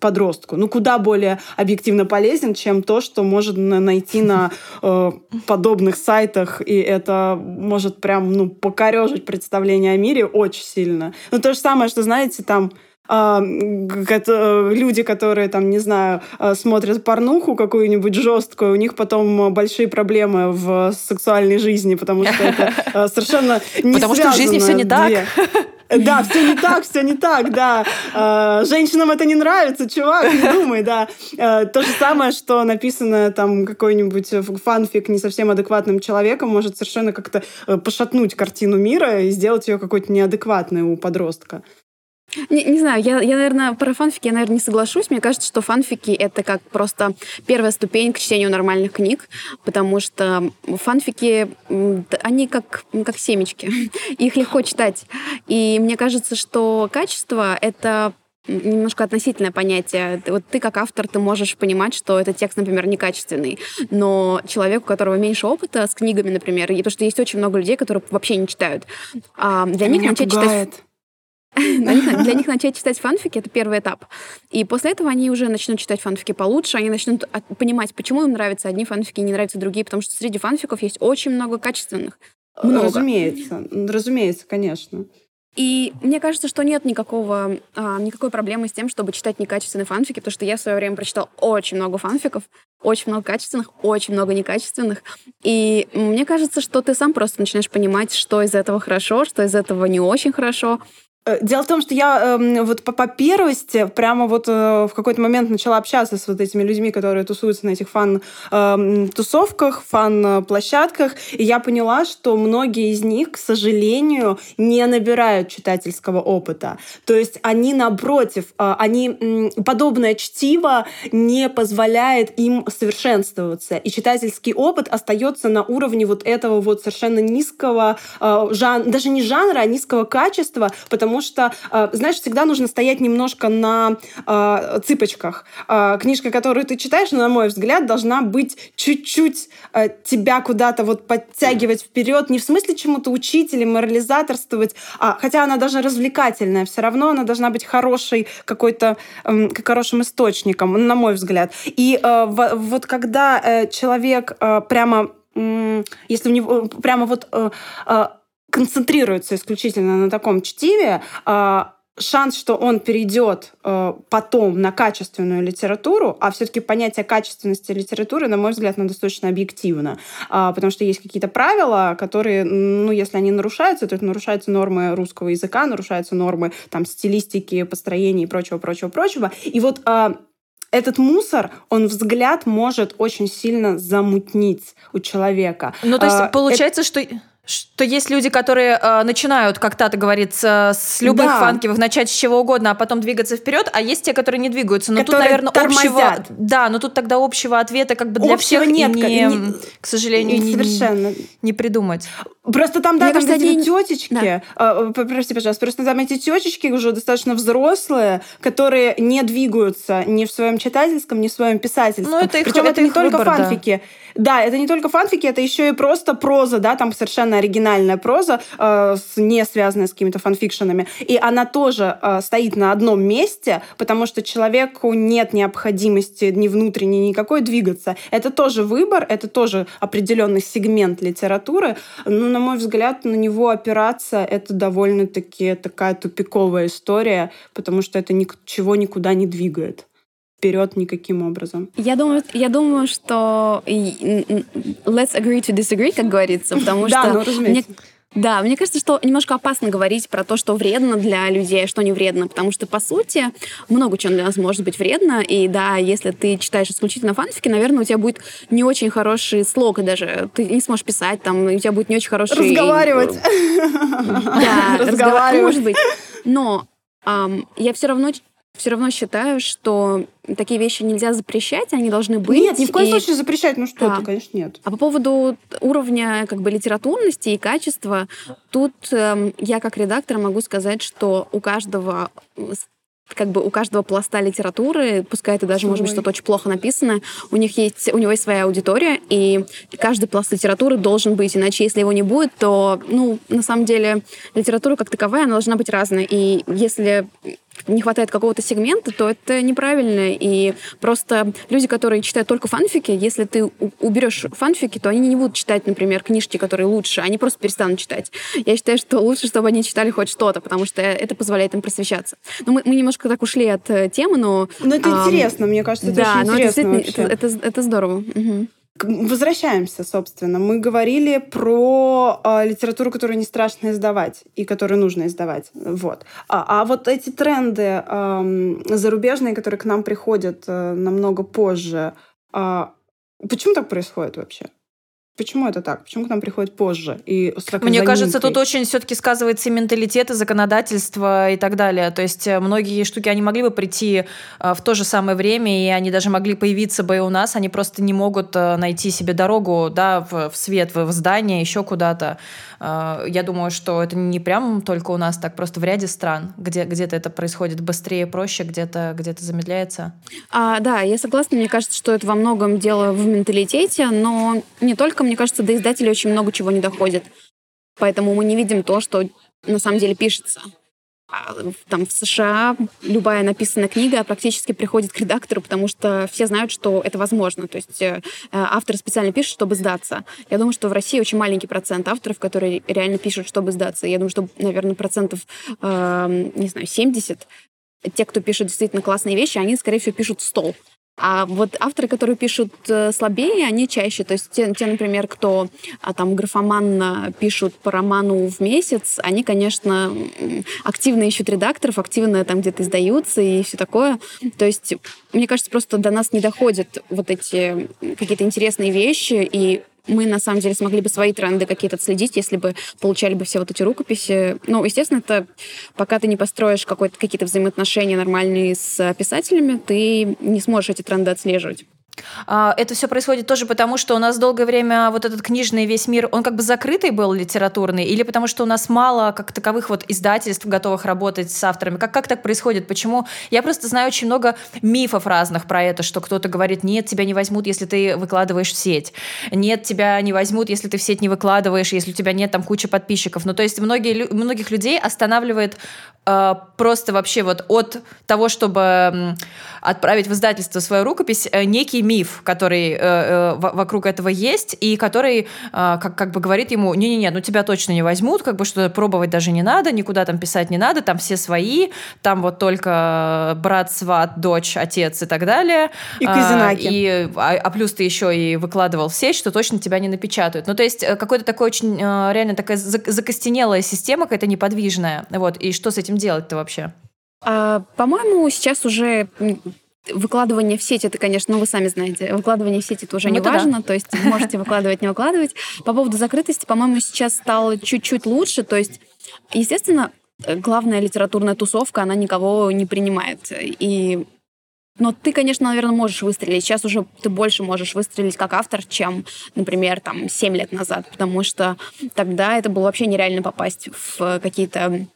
подростку. Ну, куда более объективно полезен, чем то, что можно найти на [LAUGHS] подобных сайтах, и это может прям, ну, покорежить представление о мире очень сильно. Ну, то же самое, что, знаете, там люди, которые там, не знаю, а, смотрят порнуху какую-нибудь жесткую, у них потом большие проблемы в сексуальной жизни, потому что это [LAUGHS] совершенно не Потому что в жизни все не так. Да, все не так, все не так, да. Женщинам это не нравится, чувак, не думай, да. То же самое, что написано там какой-нибудь фанфик не совсем адекватным человеком, может совершенно как-то э, пошатнуть картину мира и сделать ее какой-то неадекватной у подростка. Не, не знаю, я, я, наверное, про фанфики я, наверное, не соглашусь. Мне кажется, что фанфики — это как просто первая ступень к чтению нормальных книг, потому что фанфики, они как, как семечки. [LAUGHS] Их легко читать. И мне кажется, что качество — это немножко относительное понятие. Вот ты как автор, ты можешь понимать, что этот текст, например, некачественный, но человек, у которого меньше опыта с книгами, например, и потому что есть очень много людей, которые вообще не читают, а для них начать читать [LAUGHS] для них [LAUGHS] начать читать фанфики — это первый этап. И после этого они уже начнут читать фанфики получше, они начнут понимать, почему им нравятся одни фанфики, не нравятся другие, потому что среди фанфиков есть очень много качественных. Много. Разумеется, разумеется, конечно. И мне кажется, что нет никакого, а, никакой проблемы с тем, чтобы читать некачественные фанфики, потому что я в свое время прочитала очень много фанфиков, очень много качественных, очень много некачественных. И мне кажется, что ты сам просто начинаешь понимать, что из этого хорошо, что из этого не очень хорошо. Э, дело в том, что я э, вот по, по первости прямо вот э, в какой-то момент начала общаться с вот этими людьми, которые тусуются на этих фан-тусовках, э, фан-площадках, и я поняла, что многие из них, к сожалению, не набирают читательского опыта. То есть они, напротив, э, они, подобное чтиво не позволяет им совершенствоваться, и читательский опыт остается на уровне вот этого вот совершенно низкого, э, жан, даже не жанра, а низкого качества, потому потому что, э, знаешь, всегда нужно стоять немножко на э, цыпочках. Э, книжка, которую ты читаешь, на мой взгляд, должна быть чуть-чуть тебя куда-то вот подтягивать вперед, не в смысле чему-то учить или морализаторствовать, а, хотя она даже развлекательная, все равно она должна быть хорошей какой-то, эм, хорошим источником, на мой взгляд. И вот когда человек прямо если у него прямо вот концентрируется исключительно на таком чтиве, а, шанс, что он перейдет э, потом на качественную литературу, а все-таки понятие качественности литературы, на мой взгляд, оно достаточно объективно, э, потому что есть какие-то правила, которые, ну, если они нарушаются, то это нарушаются нормы русского языка, нарушаются нормы там стилистики, построения и прочего, прочего, прочего. И вот э, этот мусор, он взгляд может очень сильно замутнить у человека. Ну, то есть а, получается, это... что что есть люди, которые э, начинают, как Тата говорит, с, с любых да. фанкивых, начать с чего угодно, а потом двигаться вперед, а есть те, которые не двигаются. Но которые тут, наверное, тормозят. общего. Да, но тут тогда общего ответа как бы для общего всех нет, не, не, к сожалению, не, совершенно. Не, не придумать. Просто там, да, Мне там кажется, эти они... тетечки, да. э, прости, пожалуйста, просто там эти тетечки уже достаточно взрослые, которые не двигаются ни в своем читательском, ни в своем писательском. Ну, это их, Причем это, это не только выбор, фанфики. Да. да, это не только фанфики, это еще и просто проза, да, там совершенно оригинальная проза, э, не связанная с какими-то фанфикшенами. И она тоже э, стоит на одном месте, потому что человеку нет необходимости ни внутренней никакой двигаться. Это тоже выбор, это тоже определенный сегмент литературы. Ну, на мой взгляд, на него опираться — это довольно-таки такая тупиковая история, потому что это ничего никуда не двигает вперед никаким образом. Я думаю, я думаю, что let's agree to disagree, как говорится, потому что да, ну, разумеется. Да, мне кажется, что немножко опасно говорить про то, что вредно для людей, а что не вредно, потому что, по сути, много чего для нас может быть вредно, и да, если ты читаешь исключительно фанфики, наверное, у тебя будет не очень хороший слог, даже ты не сможешь писать, там, у тебя будет не очень хороший... Разговаривать. Да, разговаривать. Может быть. Но я все равно все равно считаю, что такие вещи нельзя запрещать, они должны быть. Нет, ни в коем и... случае запрещать, ну что да. ты, конечно, нет. А по поводу уровня как бы литературности и качества, тут э, я как редактор могу сказать, что у каждого как бы у каждого пласта литературы, пускай это даже Ой. может быть что-то очень плохо написано, у них есть, у него есть своя аудитория, и каждый пласт литературы должен быть, иначе если его не будет, то, ну, на самом деле, литература как таковая, она должна быть разной, и если не хватает какого-то сегмента, то это неправильно. И просто люди, которые читают только фанфики, если ты уберешь фанфики, то они не будут читать, например, книжки, которые лучше, они просто перестанут читать. Я считаю, что лучше, чтобы они читали хоть что-то, потому что это позволяет им просвещаться. Но мы, мы немножко так ушли от э, темы, но... Но это а, интересно, мне кажется, это да, очень интересно это, это, это, это здорово. Угу. Возвращаемся, собственно. Мы говорили про э, литературу, которую не страшно издавать и которую нужно издавать. Вот. А, а вот эти тренды э, зарубежные, которые к нам приходят э, намного позже, э, почему так происходит вообще? Почему это так? Почему к нам приходит позже? И Мне кажется, тут очень все-таки сказывается и менталитет, и законодательство и так далее. То есть э, многие штуки, они могли бы прийти э, в то же самое время, и они даже могли появиться бы и у нас, они просто не могут э, найти себе дорогу да, в, в свет, в, в здание, еще куда-то. Я думаю, что это не прям только у нас так, просто в ряде стран, где где-то это происходит быстрее, проще, где-то где замедляется. А, да, я согласна. Мне кажется, что это во многом дело в менталитете, но не только мне кажется, до издателей очень много чего не доходит. Поэтому мы не видим то, что на самом деле пишется. А, там в США любая написанная книга практически приходит к редактору, потому что все знают, что это возможно. То есть э, автор специально пишет, чтобы сдаться. Я думаю, что в России очень маленький процент авторов, которые реально пишут, чтобы сдаться. Я думаю, что, наверное, процентов, э, не знаю, 70 те, кто пишет действительно классные вещи, они, скорее всего, пишут стол. А вот авторы, которые пишут э, слабее, они чаще. То есть те, те например, кто а, там графоманно пишут по роману в месяц, они, конечно, активно ищут редакторов, активно там где-то издаются и все такое. То есть, мне кажется, просто до нас не доходят вот эти какие-то интересные вещи, и мы, на самом деле, смогли бы свои тренды какие-то отследить, если бы получали бы все вот эти рукописи. Ну, естественно, это пока ты не построишь какие-то взаимоотношения нормальные с писателями, ты не сможешь эти тренды отслеживать. А, это все происходит тоже потому, что у нас долгое время вот этот книжный весь мир, он как бы закрытый был литературный, или потому что у нас мало как таковых вот издательств, готовых работать с авторами? Как, как так происходит? Почему? Я просто знаю очень много мифов разных про это, что кто-то говорит, нет, тебя не возьмут, если ты выкладываешь в сеть. Нет, тебя не возьмут, если ты в сеть не выкладываешь, если у тебя нет там кучи подписчиков. Ну, то есть многие, многих людей останавливает э, просто вообще вот от того, чтобы отправить в издательство свою рукопись, э, некий миф, который э, э, вокруг этого есть, и который э, как, как бы говорит ему, не-не-не, ну тебя точно не возьмут, как бы что пробовать даже не надо, никуда там писать не надо, там все свои, там вот только брат, сват, дочь, отец и так далее. И казинаки. А, и, а, а плюс ты еще и выкладывал в сеть, что точно тебя не напечатают. Ну то есть э, какой-то такой очень э, реально такая закостенелая система, какая-то неподвижная. Вот, и что с этим делать-то вообще? А, по-моему, сейчас уже Выкладывание в сеть, это, конечно, ну, вы сами знаете, выкладывание в сеть это уже ну, не важно, да. то есть можете выкладывать, не выкладывать. По поводу закрытости, по-моему, сейчас стало чуть-чуть лучше, то есть, естественно, главная литературная тусовка, она никого не принимает. И Но ты, конечно, наверное, можешь выстрелить. Сейчас уже ты больше можешь выстрелить как автор, чем, например, там, 7 лет назад, потому что тогда это было вообще нереально попасть в какие-то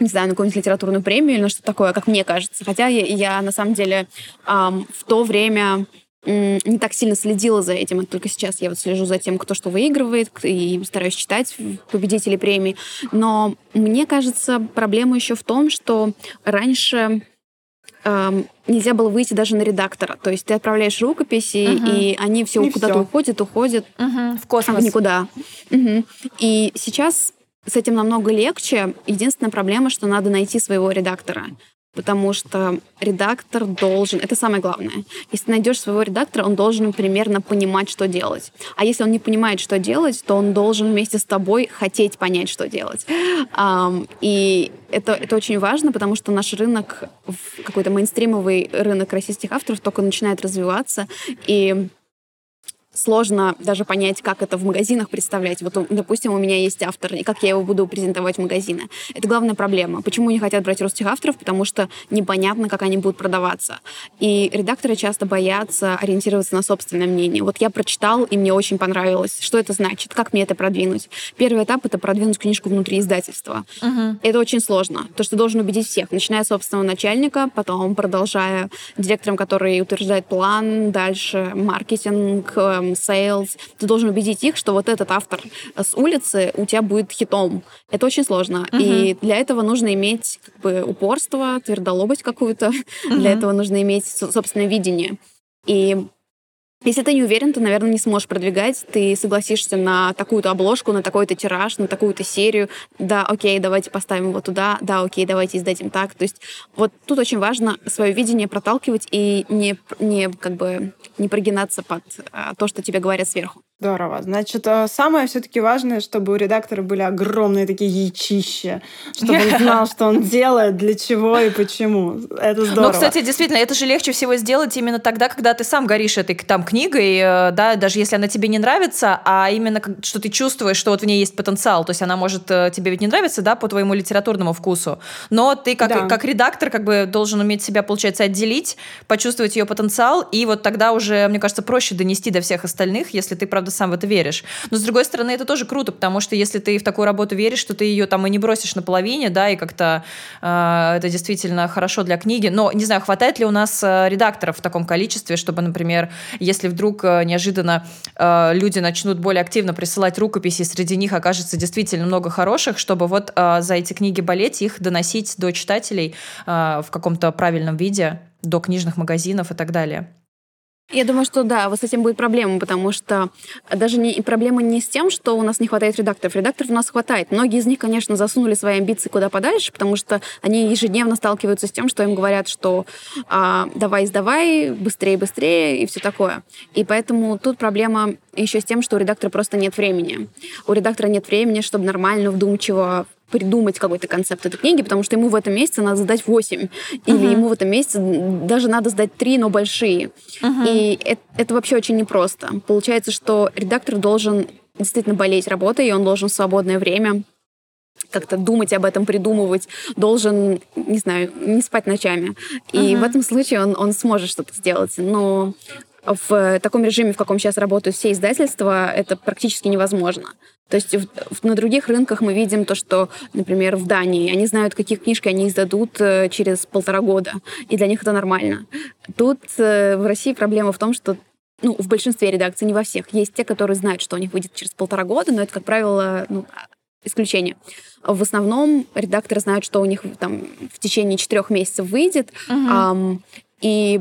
не знаю, на какую-нибудь литературную премию или на что-то такое, как мне кажется. Хотя я, я на самом деле эм, в то время не так сильно следила за этим. Это только сейчас я вот слежу за тем, кто что выигрывает, и стараюсь читать победителей премий. Но мне кажется, проблема еще в том, что раньше эм, нельзя было выйти даже на редактора. То есть ты отправляешь рукописи, угу. и они все куда-то уходят, уходят. Угу. В космос. В никуда. Угу. И сейчас с этим намного легче. Единственная проблема, что надо найти своего редактора потому что редактор должен, это самое главное, если найдешь своего редактора, он должен примерно понимать, что делать. А если он не понимает, что делать, то он должен вместе с тобой хотеть понять, что делать. И это, это очень важно, потому что наш рынок, какой-то мейнстримовый рынок российских авторов только начинает развиваться, и сложно даже понять, как это в магазинах представлять. Вот, допустим, у меня есть автор, и как я его буду презентовать в магазины. Это главная проблема. Почему не хотят брать русских авторов? Потому что непонятно, как они будут продаваться. И редакторы часто боятся ориентироваться на собственное мнение. Вот я прочитал, и мне очень понравилось. Что это значит? Как мне это продвинуть? Первый этап — это продвинуть книжку внутри издательства. Uh-huh. Это очень сложно. То, что должен убедить всех, начиная с собственного начальника, потом продолжая директором, который утверждает план, дальше маркетинг, эм, там, sales, ты должен убедить их, что вот этот автор с улицы у тебя будет хитом. Это очень сложно. Uh-huh. И для этого нужно иметь как бы, упорство, твердолобость какую-то. Uh-huh. Для этого нужно иметь собственное видение. И если ты не уверен, ты, наверное, не сможешь продвигать. Ты согласишься на такую-то обложку, на такой-то тираж, на такую-то серию. Да, окей, давайте поставим его туда. Да, окей, давайте издадим так. То есть вот тут очень важно свое видение проталкивать и не, не как бы не прогинаться под а, то, что тебе говорят сверху. Здорово. Значит, э, самое все-таки важное, чтобы у редактора были огромные такие яичища, чтобы он [LAUGHS] знал, что он делает, для чего и почему. Это ну, здорово. Ну, кстати, действительно, это же легче всего сделать именно тогда, когда ты сам горишь этой там книгой, э, да, даже если она тебе не нравится, а именно что ты чувствуешь, что вот в ней есть потенциал. То есть она может э, тебе ведь не нравиться, да, по твоему литературному вкусу, но ты как, да. как редактор как бы должен уметь себя, получается, отделить, почувствовать ее потенциал, и вот тогда уже, мне кажется, проще донести до всех остальных, если ты, правда, правда, сам в это веришь. Но, с другой стороны, это тоже круто, потому что если ты в такую работу веришь, что ты ее там и не бросишь наполовине, да, и как-то э, это действительно хорошо для книги. Но, не знаю, хватает ли у нас э, редакторов в таком количестве, чтобы, например, если вдруг э, неожиданно э, люди начнут более активно присылать рукописи, среди них окажется действительно много хороших, чтобы вот э, за эти книги болеть, их доносить до читателей э, в каком-то правильном виде, до книжных магазинов и так далее. Я думаю, что да, вот с этим будет проблема, потому что даже не, проблема не с тем, что у нас не хватает редакторов. Редакторов у нас хватает. Многие из них, конечно, засунули свои амбиции куда подальше, потому что они ежедневно сталкиваются с тем, что им говорят, что а, давай, сдавай, быстрее, быстрее и все такое. И поэтому тут проблема еще с тем, что у редактора просто нет времени. У редактора нет времени, чтобы нормально, вдумчиво придумать какой-то концепт этой книги, потому что ему в этом месяце надо сдать 8. Uh-huh. Или ему в этом месяце даже надо сдать 3, но большие. Uh-huh. И это, это вообще очень непросто. Получается, что редактор должен действительно болеть работой, и он должен в свободное время как-то думать об этом, придумывать, должен, не знаю, не спать ночами. И uh-huh. в этом случае он, он сможет что-то сделать. Но в таком режиме, в каком сейчас работают все издательства, это практически невозможно. То есть в, в, на других рынках мы видим то, что, например, в Дании они знают, какие книжки они издадут э, через полтора года, и для них это нормально. Тут э, в России проблема в том, что ну, в большинстве редакций, не во всех, есть те, которые знают, что у них выйдет через полтора года, но это, как правило, ну, исключение. В основном редакторы знают, что у них там в течение четырех месяцев выйдет, uh-huh. эм, и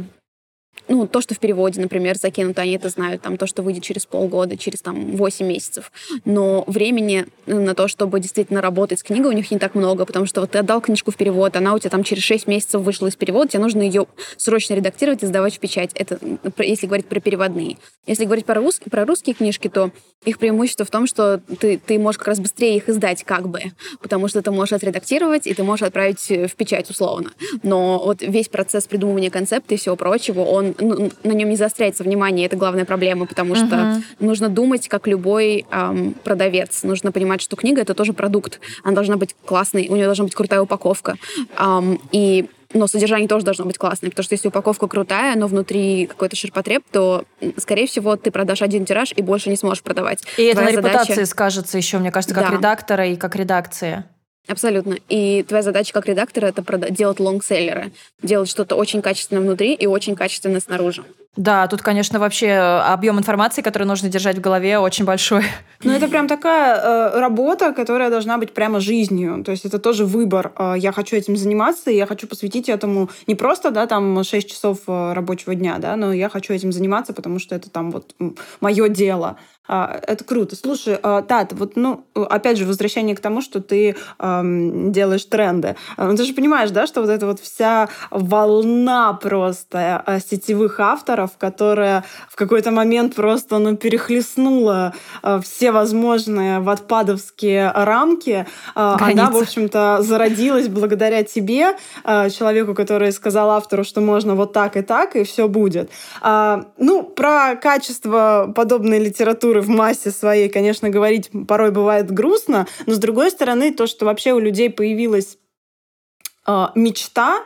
ну, то, что в переводе, например, закинуто, они это знают, там, то, что выйдет через полгода, через, там, 8 месяцев. Но времени на то, чтобы действительно работать с книгой, у них не так много, потому что вот ты отдал книжку в перевод, она у тебя там через 6 месяцев вышла из перевода, тебе нужно ее срочно редактировать и сдавать в печать. Это если говорить про переводные. Если говорить про, рус... про русские книжки, то их преимущество в том, что ты, ты можешь как раз быстрее их издать как бы, потому что ты можешь отредактировать, и ты можешь отправить в печать условно. Но вот весь процесс придумывания концепта и всего прочего, он ну, на нем не заостряется внимание, это главная проблема, потому что uh-huh. нужно думать, как любой эм, продавец. Нужно понимать, что книга — это тоже продукт. Она должна быть классной, у нее должна быть крутая упаковка. Эм, и но содержание тоже должно быть классное, потому что если упаковка крутая, но внутри какой-то ширпотреб, то, скорее всего, ты продашь один тираж и больше не сможешь продавать. И это на репутации скажется еще, мне кажется, как да. редактора и как редакции. Абсолютно. И твоя задача как редактора — это делать лонгселлеры, делать что-то очень качественно внутри и очень качественно снаружи. Да, тут, конечно, вообще э, объем информации, который нужно держать в голове, очень большой. Ну, это прям такая э, работа, которая должна быть прямо жизнью. То есть это тоже выбор. Э, я хочу этим заниматься, и я хочу посвятить этому не просто, да, там 6 часов э, рабочего дня, да, но я хочу этим заниматься, потому что это там вот мое дело. А, это круто. Слушай, Тат, вот, ну, опять же, возвращение к тому, что ты эм, делаешь тренды. Ну, ты же понимаешь, да, что вот эта вот вся волна просто сетевых авторов, которая в какой-то момент просто, ну, перехлестнула э, все возможные ватпадовские рамки, э, Границы. она, в общем-то, зародилась благодаря тебе, человеку, который сказал автору, что можно вот так и так, и все будет. Ну, про качество подобной литературы в массе своей, конечно, говорить порой бывает грустно, но с другой стороны, то, что вообще у людей появилась э, мечта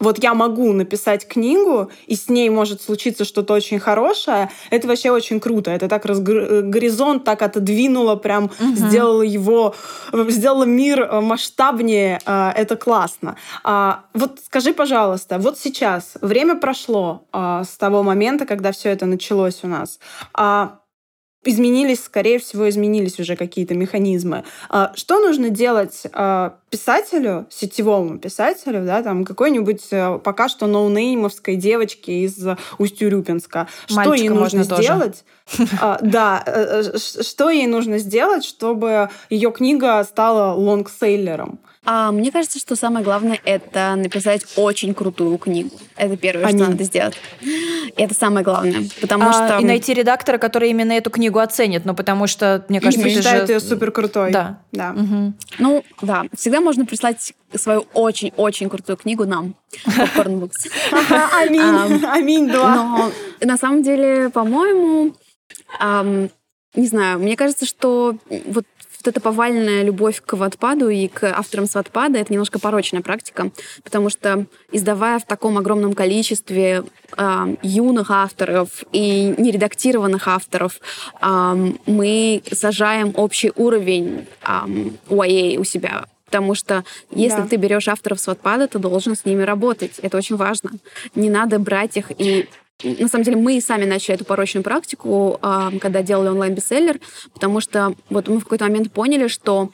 вот я могу написать книгу, и с ней может случиться что-то очень хорошее, это вообще очень круто. Это так разгр... горизонт так отодвинуло, прям угу. сделало его, сделало мир э, масштабнее. Э, это классно. А, вот скажи, пожалуйста, вот сейчас время прошло а, с того момента, когда все это началось у нас. Изменились, скорее всего, изменились уже какие-то механизмы. А что нужно делать а, писателю, сетевому писателю, да, там какой-нибудь э, пока что ноунеймовской девочке из Усть-Урюпинска? Что ей нужно сделать? А, да, э, э, что ей нужно сделать, чтобы ее книга стала лонгсейлером? А, мне кажется, что самое главное — это написать очень крутую книгу. Это первое, Аминь. что надо сделать. Это самое главное. Потому а, что... И найти редактора, который именно эту книгу оценит. Ну, потому что, мне кажется, и считает же... ее супер крутой. Да. да. Угу. Ну, да. Всегда можно прислать свою очень-очень крутую книгу нам. [LAUGHS] Аминь. Аминь, два. Но на самом деле, по-моему, не знаю, мне кажется, что вот вот эта повальная любовь к ватпаду и к авторам с ватпада — это немножко порочная практика, потому что издавая в таком огромном количестве э, юных авторов и нередактированных авторов, э, мы сажаем общий уровень э, YA у себя Потому что если да. ты берешь авторов с Wattpad, ты должен с ними работать. Это очень важно. Не надо брать их и на самом деле мы и сами начали эту порочную практику, когда делали онлайн-бестселлер, потому что вот мы в какой-то момент поняли, что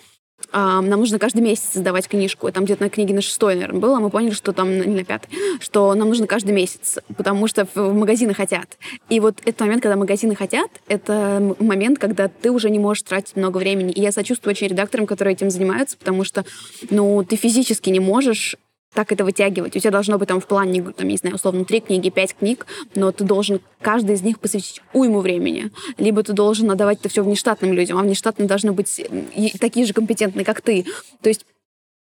нам нужно каждый месяц создавать книжку. Там где-то на книге на шестой, наверное, было. Мы поняли, что там не на пятый, что нам нужно каждый месяц, потому что в магазины хотят. И вот этот момент, когда магазины хотят, это момент, когда ты уже не можешь тратить много времени. И я сочувствую очень редакторам, которые этим занимаются, потому что, ну, ты физически не можешь так это вытягивать. У тебя должно быть там в плане, там, не знаю, условно, три книги, пять книг, но ты должен каждый из них посвятить уйму времени. Либо ты должен отдавать это все внештатным людям, а внештатные должны быть такие же компетентные, как ты. То есть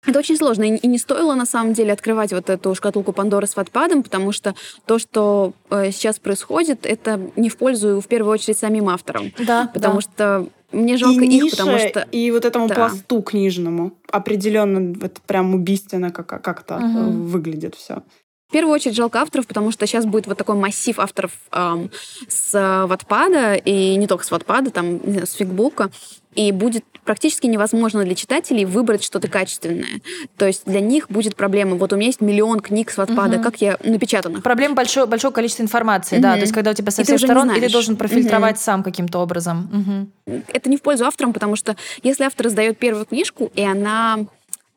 это очень сложно. И не стоило, на самом деле, открывать вот эту шкатулку Пандоры с ватпадом, потому что то, что э, сейчас происходит, это не в пользу, в первую очередь, самим авторам. Да, потому да. что мне жалко и их, потому что... И вот этому да. пласту книжному. Определенно, это прям убийственно как- как-то угу. выглядит все. В первую очередь жалко авторов, потому что сейчас будет вот такой массив авторов эм, с Ватпада, и не только с Ватпада, там, не знаю, с Фигбука, и будет практически невозможно для читателей выбрать что-то качественное. То есть для них будет проблема. Вот у меня есть миллион книг с Wattpad, угу. как я напечатанных. Проблема большое, большое количество информации, угу. да. То есть когда у тебя со всех сторон, и ты должен профильтровать угу. сам каким-то образом. Угу. Это не в пользу авторам, потому что если автор издает первую книжку, и она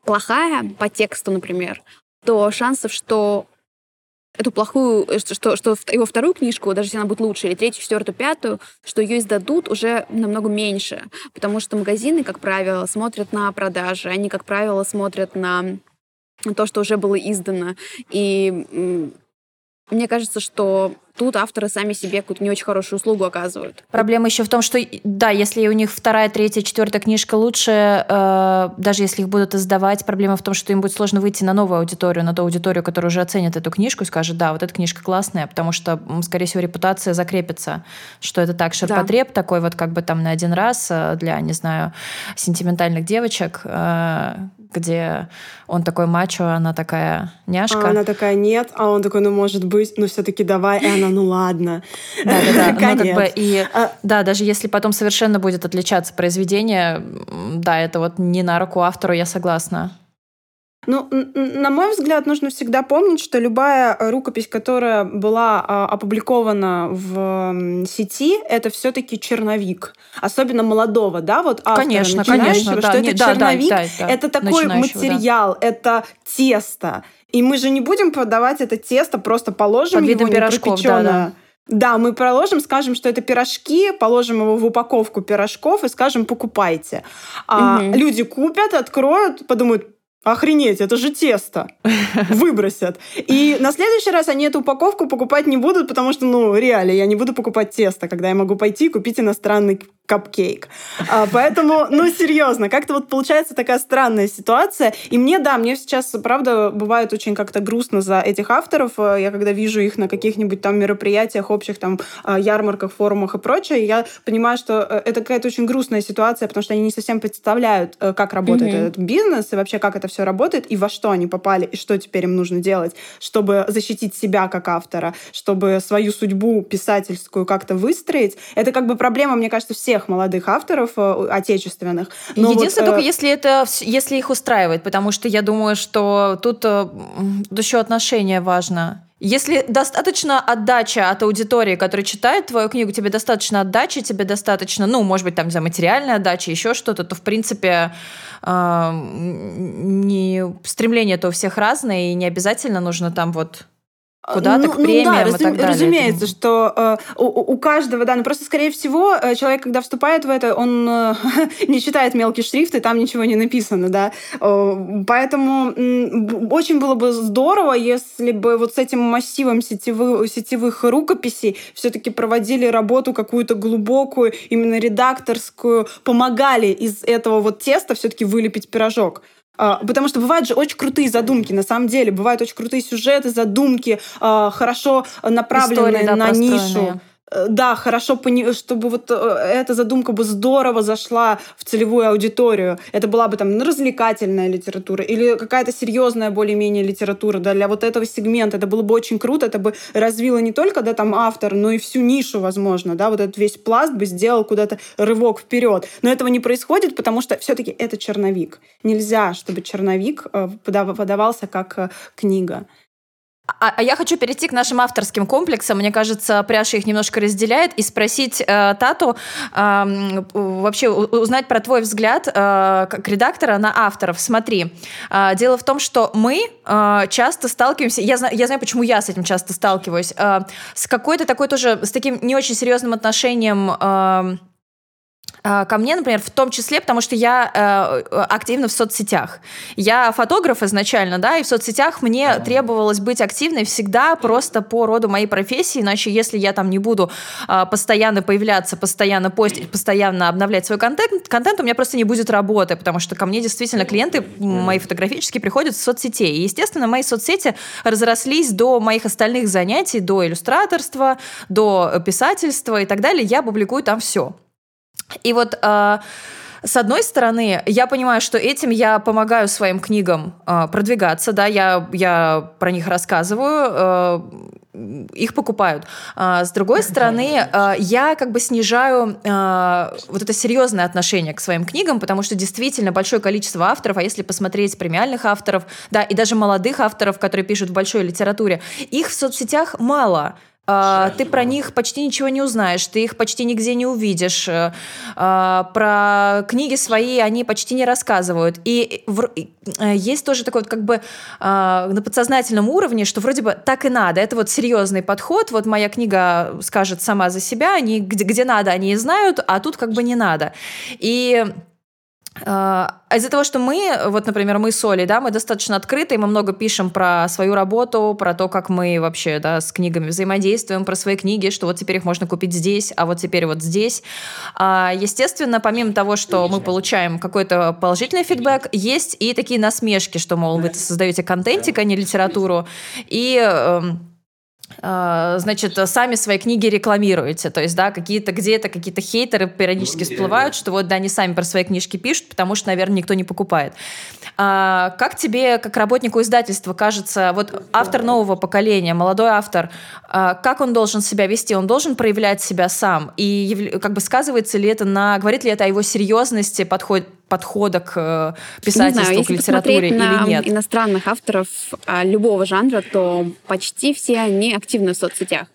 плохая по тексту, например, то шансов, что эту плохую, э, что, что его вторую книжку, даже если она будет лучше, или третью, четвертую, пятую, что ее издадут уже намного меньше. Потому что магазины, как правило, смотрят на продажи, они, как правило, смотрят на то, что уже было издано. И мне кажется, что тут авторы сами себе какую-то не очень хорошую услугу оказывают. Проблема еще в том, что, да, если у них вторая, третья, четвертая книжка лучше, э, даже если их будут издавать, проблема в том, что им будет сложно выйти на новую аудиторию, на ту аудиторию, которая уже оценит эту книжку и скажет, да, вот эта книжка классная, потому что, скорее всего, репутация закрепится, что это так, ширпотреб да. такой вот как бы там на один раз э, для, не знаю, сентиментальных девочек, э, где он такой мачо, она такая няшка. А она такая нет, а он такой, ну может быть, ну все-таки давай, и она, ну ладно. Да-да-да, [LAUGHS] ну как бы и а да, даже если потом совершенно будет отличаться произведение, да, это вот не на руку автору, я согласна. Ну, на мой взгляд, нужно всегда помнить, что любая рукопись, которая была а, опубликована в сети, это все-таки черновик. Особенно молодого, да, вот автора конечно, конечно, что да, это не, черновик, да, да, да, это такой материал, да. это тесто. И мы же не будем продавать это тесто, просто положим Под его пирожков, да, да. Да, мы проложим, скажем, что это пирожки, положим его в упаковку пирожков и скажем, покупайте. А угу. люди купят, откроют, подумают, Охренеть, это же тесто. [LAUGHS] Выбросят. И на следующий раз они эту упаковку покупать не будут, потому что, ну, реально, я не буду покупать тесто, когда я могу пойти и купить иностранный капкейк. А, поэтому, ну, серьезно, как-то вот получается такая странная ситуация. И мне, да, мне сейчас, правда, бывает очень как-то грустно за этих авторов. Э, я когда вижу их на каких-нибудь там мероприятиях, общих там а, ярмарках, форумах и прочее, я понимаю, что э, это какая-то очень грустная ситуация, потому что они не совсем представляют, э, как работает mm-hmm. этот бизнес и вообще как это все работает, и во что они попали, и что теперь им нужно делать, чтобы защитить себя как автора, чтобы свою судьбу писательскую как-то выстроить. Это как бы проблема, мне кажется, всех молодых авторов э, отечественных. Но Единственное, вот, только э... если это если их устраивает, потому что я думаю, что тут, э, тут еще отношение важно. Если достаточно отдача от аудитории, которая читает твою книгу, тебе достаточно отдачи, тебе достаточно, ну, может быть, там, за материальная отдача, еще что-то, то, в принципе, э, не, стремления-то у всех разные, и не обязательно нужно там вот куда-то ну, к премиям ну, да, и разум, так далее. Разумеется, что э, у, у каждого, да, ну просто, скорее всего, э, человек, когда вступает в это, он э, [LAUGHS] не читает мелкий шрифт, и там ничего не написано, да. Поэтому э, очень было бы здорово, если бы вот с этим массивом сетевых, сетевых рукописей все-таки проводили работу какую-то глубокую, именно редакторскую, помогали из этого вот теста все-таки вылепить пирожок. А, потому что бывают же очень крутые задумки, на самом деле. Бывают очень крутые сюжеты, задумки, а, хорошо направленные Истории, да, на нишу. Э, да, хорошо, чтобы вот э, эта задумка бы здорово зашла в целевую аудиторию. Это была бы там ну, развлекательная литература или какая-то серьезная более-менее литература да, для вот этого сегмента. Это было бы очень круто, это бы развило не только да, там автор, но и всю нишу, возможно. Да, вот этот весь пласт бы сделал куда-то рывок вперед. Но этого не происходит, потому что все-таки это черновик. Нельзя, чтобы черновик э, подавался как книга. А, а я хочу перейти к нашим авторским комплексам. Мне кажется, Пряша их немножко разделяет и спросить э, Тату э, вообще узнать про твой взгляд э, как редактора на авторов. Смотри, э, дело в том, что мы э, часто сталкиваемся. Я знаю, я знаю, почему я с этим часто сталкиваюсь. Э, с какой-то такой тоже с таким не очень серьезным отношением. Э, ко мне, например, в том числе, потому что я э, активна в соцсетях. Я фотограф изначально, да, и в соцсетях мне требовалось быть активной всегда просто по роду моей профессии, иначе если я там не буду э, постоянно появляться, постоянно постить, постоянно обновлять свой контент, контент у меня просто не будет работы, потому что ко мне действительно клиенты мои фотографические приходят с соцсетей. И, естественно, мои соцсети разрослись до моих остальных занятий, до иллюстраторства, до писательства и так далее. Я публикую там все. И вот э, с одной стороны, я понимаю, что этим я помогаю своим книгам э, продвигаться, да, я, я про них рассказываю, э, их покупают. А с другой стороны, э, я как бы снижаю э, вот это серьезное отношение к своим книгам, потому что действительно большое количество авторов, а если посмотреть премиальных авторов, да, и даже молодых авторов, которые пишут в большой литературе, их в соцсетях мало. Uh, ты про них почти ничего не узнаешь, ты их почти нигде не увидишь. Uh, про книги свои они почти не рассказывают. И в, uh, есть тоже такой вот как бы на подсознательном уровне, что вроде бы так и надо. Это вот серьезный подход. Вот моя книга скажет сама за себя, они где, где надо, они и знают, а тут как бы не надо. И а из-за того, что мы, вот, например, мы с Олей, да, мы достаточно открыты, мы много пишем про свою работу, про то, как мы вообще, да, с книгами взаимодействуем, про свои книги, что вот теперь их можно купить здесь, а вот теперь вот здесь. А, естественно, помимо того, что мы получаем какой-то положительный фидбэк, есть и такие насмешки, что, мол, вы создаете контентик, а не литературу. И эм, значит, сами свои книги рекламируете. То есть, да, какие-то где-то какие-то хейтеры периодически всплывают, что вот, да, они сами про свои книжки пишут, потому что, наверное, никто не покупает. А, как тебе, как работнику издательства, кажется, вот автор нового поколения, молодой автор, а, как он должен себя вести? Он должен проявлять себя сам? И как бы сказывается ли это на... Говорит ли это о его серьезности, подход, подхода к э, писательству, знаю, к литературе на или нет? иностранных авторов а, любого жанра, то почти все они активны в соцсетях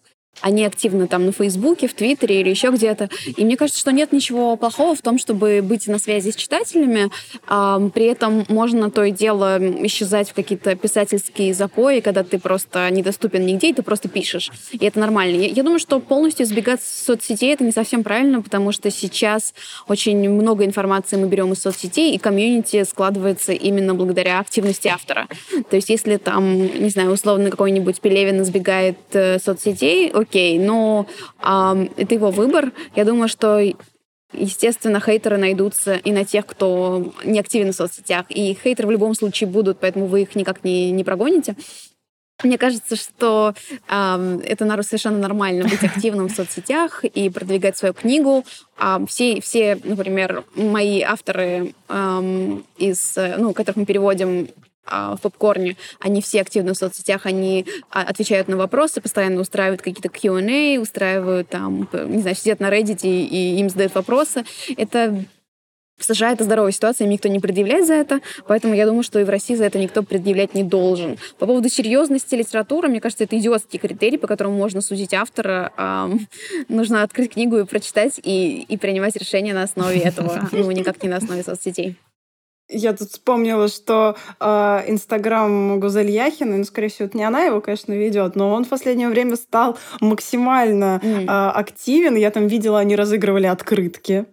они активны там на Фейсбуке, в Твиттере или еще где-то. И мне кажется, что нет ничего плохого в том, чтобы быть на связи с читателями. При этом можно то и дело исчезать в какие-то писательские запои, когда ты просто недоступен нигде, и ты просто пишешь. И это нормально. Я, я думаю, что полностью избегать соцсетей это не совсем правильно, потому что сейчас очень много информации мы берем из соцсетей, и комьюнити складывается именно благодаря активности автора. То есть если там, не знаю, условно какой-нибудь Пелевин избегает э, соцсетей, окей, но э, это его выбор. Я думаю, что Естественно, хейтеры найдутся и на тех, кто не активен в соцсетях. И хейтеры в любом случае будут, поэтому вы их никак не, не прогоните. Мне кажется, что э, это совершенно нормально быть активным в соцсетях и продвигать свою книгу. А все, все, например, мои авторы э, из, ну, которых мы переводим в попкорне, они все активны в соцсетях, они а, отвечают на вопросы, постоянно устраивают какие-то Q&A, устраивают там, не знаю, сидят на Reddit и, и им задают вопросы. Это в США это здоровая ситуация, им никто не предъявляет за это, поэтому я думаю, что и в России за это никто предъявлять не должен. По поводу серьезности литературы, мне кажется, это идиотский критерий, по которому можно судить автора. Эм, [LAUGHS] нужно открыть книгу и прочитать, и, и принимать решения на основе этого, [LAUGHS] ну, никак не на основе соцсетей. Я тут вспомнила, что э, Инстаграм Гузель Яхина, ну, скорее всего, это не она его, конечно, ведет, но он в последнее время стал максимально mm. э, активен. Я там видела, они разыгрывали открытки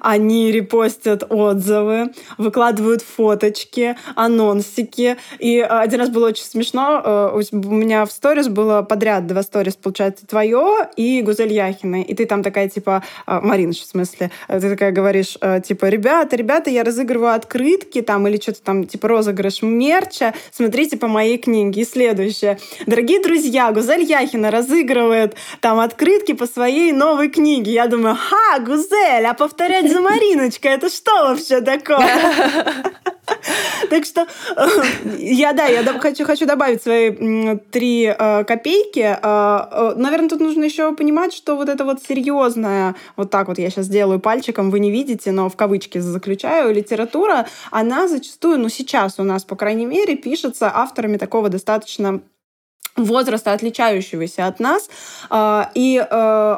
они репостят отзывы, выкладывают фоточки, анонсики. И э, один раз было очень смешно. Э, у меня в сторис было подряд два сторис, получается, твое и Гузель Яхина. И ты там такая, типа, э, Марина, в смысле, ты такая говоришь, типа, ребята, ребята, я разыгрываю открытки там или что-то там, типа, розыгрыш мерча. Смотрите по моей книге. И следующее. Дорогие друзья, Гузель Яхина разыгрывает там открытки по своей новой книге. Я думаю, ха, Гузель, а по повторять за Мариночкой. Это что вообще такое? [LAUGHS] Так что э, я, да, я хочу, хочу добавить свои три э, копейки. Э, наверное, тут нужно еще понимать, что вот это вот серьезная, вот так вот я сейчас делаю пальчиком, вы не видите, но в кавычки заключаю, литература, она зачастую, ну сейчас у нас, по крайней мере, пишется авторами такого достаточно возраста, отличающегося от нас, и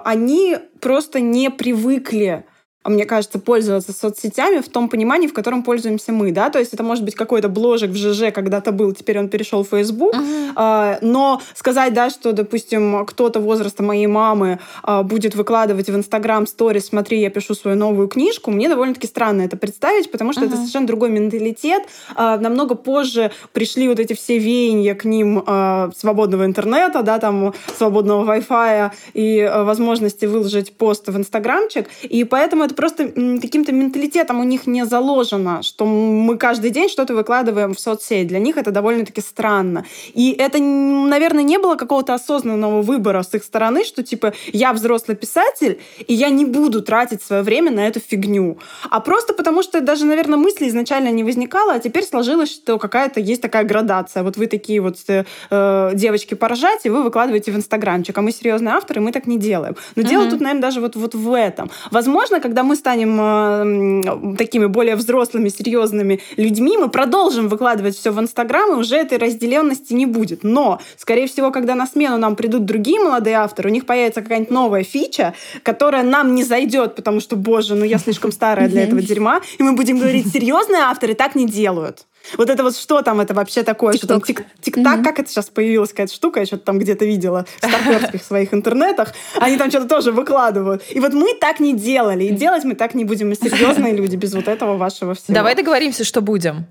они просто не привыкли мне кажется, пользоваться соцсетями в том понимании, в котором пользуемся мы, да, то есть это может быть какой-то бложек в ЖЖ когда-то был, теперь он перешел в Facebook, uh-huh. но сказать, да, что, допустим, кто-то возраста моей мамы а, будет выкладывать в Инстаграм сторис, смотри, я пишу свою новую книжку, мне довольно-таки странно это представить, потому что uh-huh. это совершенно другой менталитет, а, намного позже пришли вот эти все веяния к ним а, свободного интернета, да, там свободного Wi-Fi и возможности выложить пост в Инстаграмчик, и поэтому это это просто каким-то менталитетом у них не заложено, что мы каждый день что-то выкладываем в соцсеть. Для них это довольно-таки странно. И это, наверное, не было какого-то осознанного выбора с их стороны, что типа я взрослый писатель, и я не буду тратить свое время на эту фигню. А просто потому, что даже, наверное, мысли изначально не возникало, а теперь сложилось, что какая-то есть такая градация. Вот вы такие вот э, девочки поржать, и вы выкладываете в Инстаграмчик. А мы серьезные авторы, мы так не делаем. Но uh-huh. дело тут, наверное, даже вот, вот в этом. Возможно, когда мы станем э, такими более взрослыми, серьезными людьми, мы продолжим выкладывать все в Инстаграм, и уже этой разделенности не будет. Но, скорее всего, когда на смену нам придут другие молодые авторы, у них появится какая-нибудь новая фича, которая нам не зайдет, потому что, боже, ну я слишком старая для этого дерьма, и мы будем говорить, серьезные авторы так не делают. Вот это вот что там это вообще такое? Что там тик-так? Mm-hmm. Как это сейчас появилась какая-то штука? Я что-то там где-то видела в старперских [LAUGHS] своих интернетах. Они там что-то тоже выкладывают. И вот мы так не делали. И делать мы так не будем. Мы серьезные люди без вот этого вашего всего. Давай договоримся, что будем.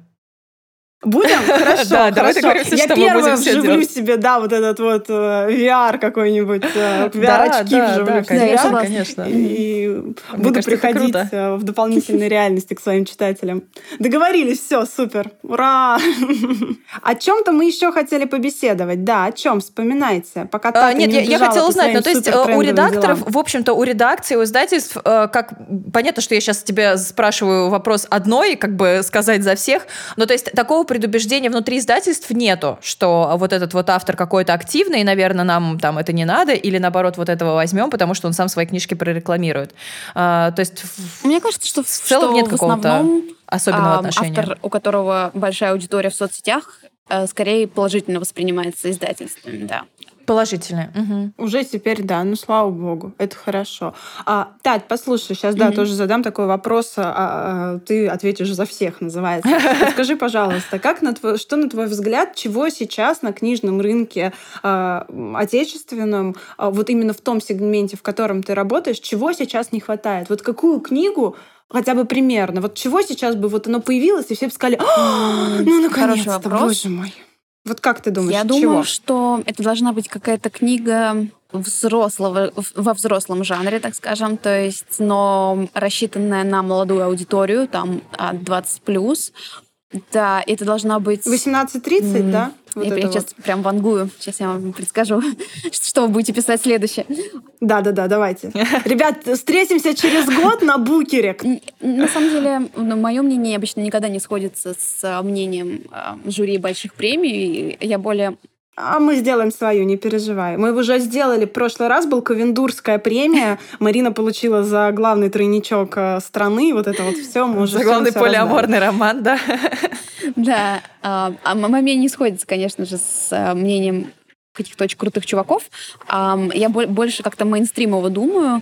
Будем? [LAUGHS] Хорошо, Да, давай хорошо. договоримся, Я что мы первая будем всё вживлю делать. себе, да, вот этот вот э, VR какой-нибудь, э, [LAUGHS] Да, VR-очки да, вживлю да, в конечно, себя. конечно. И буду кажется, приходить э, в дополнительной реальности к своим читателям. Договорились, все, супер, ура! [LAUGHS] О чем-то мы еще хотели побеседовать, да, о чем, вспоминайте, пока А, нет, не я, я хотела узнать, ну то есть э, у редакторов, делам. в общем-то, у редакции, у издательств, э, как понятно, что я сейчас тебе спрашиваю вопрос одной, как бы сказать за всех, но то есть такого предубеждения внутри издательств нету, что вот этот вот автор какой-то активный, и, наверное, нам там это не надо, или наоборот вот этого возьмем, потому что он сам свои книжки прорекламирует. А, то есть Мне кажется, что в, целом что нет какого-то особенного а, отношения. автор, у которого большая аудитория в соцсетях, э, скорее положительно воспринимается издательствами, да. Положительное. Мгм. Уже теперь, да, ну слава богу, это хорошо. А, Тать, послушай, сейчас, да, Мгм. тоже задам такой вопрос, а, а, ты ответишь за всех, называется. [LAUGHS] Скажи, пожалуйста, как на твой, что на твой взгляд, чего сейчас на книжном рынке а, отечественном, а, вот именно в том сегменте, в котором ты работаешь, чего сейчас не хватает? Вот какую книгу хотя бы примерно. Вот чего сейчас бы вот оно появилось, и все бы сказали, «А, ну, наконец-то, боже мой. Вот как ты думаешь, Я чего? думаю, что это должна быть какая-то книга взрослого, во взрослом жанре, так скажем, то есть, но рассчитанная на молодую аудиторию, там, от 20 плюс. Да, это должна быть... 18.30, М, да? Вот я сейчас вот. прям вангую. Сейчас я вам предскажу, [LAUGHS] что вы будете писать следующее. Да, да, да, давайте. [LAUGHS] Ребят, встретимся через год на букере. На самом деле, ну, мое мнение обычно никогда не сходится с а, мнением а, жюри больших премий. Я более А мы сделаем свою, не переживай. Мы уже сделали. В прошлый раз был Ковендурская премия. Марина получила за главный тройничок э, страны. Вот это вот все. Мы уже За главный полиаморный роман, да? Да, а, а мое мнение не сходится, конечно же, с а, мнением каких-то очень крутых чуваков. Я бо- больше как-то мейнстримово думаю.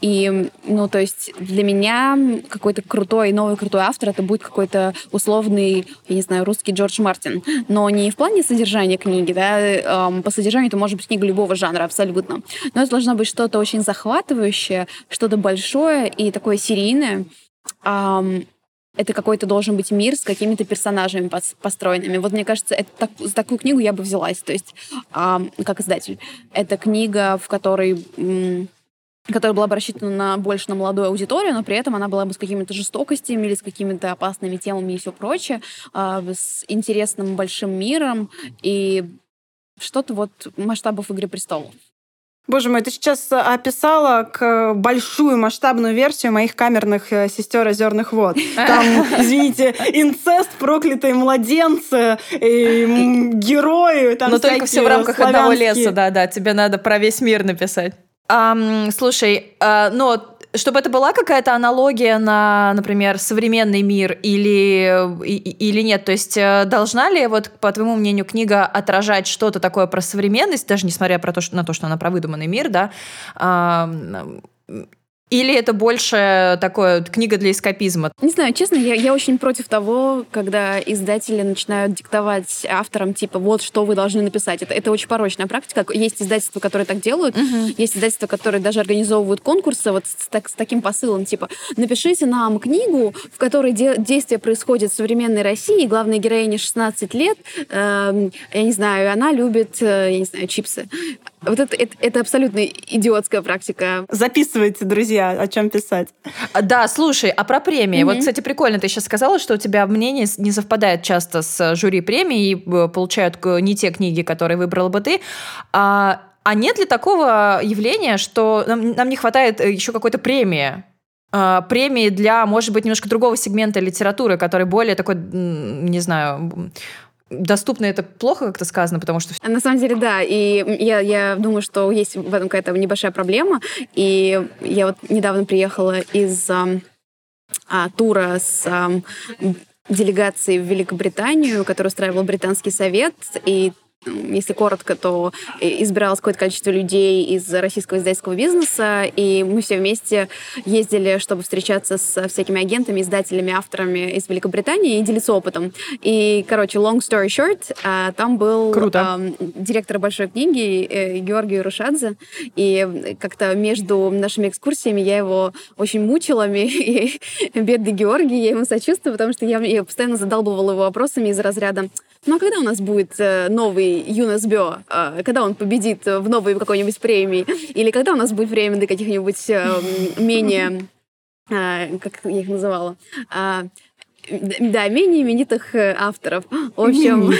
И, ну, то есть для меня какой-то крутой, новый крутой автор это будет какой-то условный, я не знаю, русский Джордж Мартин. Но не в плане содержания книги, да, по содержанию это может быть книга любого жанра абсолютно. Но это должно быть что-то очень захватывающее, что-то большое и такое серийное. Это какой-то должен быть мир с какими-то персонажами пос- построенными. Вот мне кажется, это так- за такую книгу я бы взялась. То есть, ам, как издатель. Это книга, в которой которая была бы рассчитана на, больше на молодую аудиторию, но при этом она была бы с какими-то жестокостями или с какими-то опасными темами и все прочее, а, с интересным большим миром и что-то вот масштабов «Игры престолов». Боже мой, ты сейчас э, описала к большую масштабную версию моих камерных э, сестер озерных вод. Там, [LAUGHS] извините, инцест, проклятые младенцы, и, герои, там Но только все в рамках одного славянские. леса, да, да. Тебе надо про весь мир написать. Ам, слушай, а, ну, чтобы это была какая-то аналогия на, например, современный мир или, или нет? То есть э, должна ли, вот, по твоему мнению, книга отражать что-то такое про современность, даже несмотря про то, что, на то, что она про выдуманный мир, да? Или это больше такое книга для эскапизма? Не знаю, честно, я, я очень против того, когда издатели начинают диктовать авторам, типа, вот что вы должны написать. Это, это очень порочная практика. Есть издательства, которые так делают, есть издательства, которые даже организовывают конкурсы вот с, так- с таким посылом, типа, напишите нам книгу, в которой де- действие происходит в современной России, главной героине 16 лет, эм, я не знаю, она любит, э, я не знаю, чипсы. Вот это, это, это абсолютно идиотская практика. Записывайте, друзья, о чем писать. А, Да, слушай, а про премии? Вот, Мгм. кстати, прикольно, ты сейчас сказала, что у тебя мнение не совпадает часто с э, жюри премии и э, получают не те книги, которые выбрала бы ты. А, а нет ли такого явления, что нам, нам не хватает э, еще какой-то премии? А, премии для, может быть, немножко другого сегмента литературы, который более такой, не знаю, м, доступный, это плохо как-то сказано, потому что На самом деле, да. И я, я думаю, что есть в этом какая-то небольшая проблема. И я вот недавно приехала из а, тура с ам, делегацией в Великобританию, который устраивал Британский совет. И если коротко, то избиралось какое-то количество людей из российского издательского бизнеса, и мы все вместе ездили, чтобы встречаться с всякими агентами, издателями, авторами из Великобритании и делиться опытом. И, короче, long story short, а, там был Круто. директор большой книги э, Георгий Рушадзе, и как-то между нашими экскурсиями я его очень мучила, [LAUGHS] и бедный Георгий, я ему сочувствую, потому что я, я постоянно задалбывала его вопросами из разряда ну а когда у нас будет э, новый Юнас Бё? Э, когда он победит в новой какой-нибудь премии? Или когда у нас будет время для каких-нибудь э, менее... Как я их называла? Да, менее именитых авторов. В общем,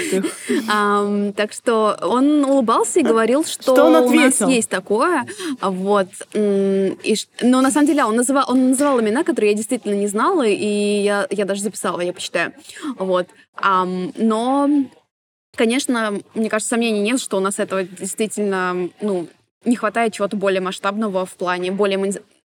эм, [LAUGHS] так что он улыбался и говорил, что, что он у нас есть такое. Вот. И, но на самом деле он называл, он называл имена, которые я действительно не знала, и я, я даже записала, я почитаю. Вот. Um, но, конечно, мне кажется, сомнений нет, что у нас этого действительно, ну, не хватает чего-то более масштабного в плане более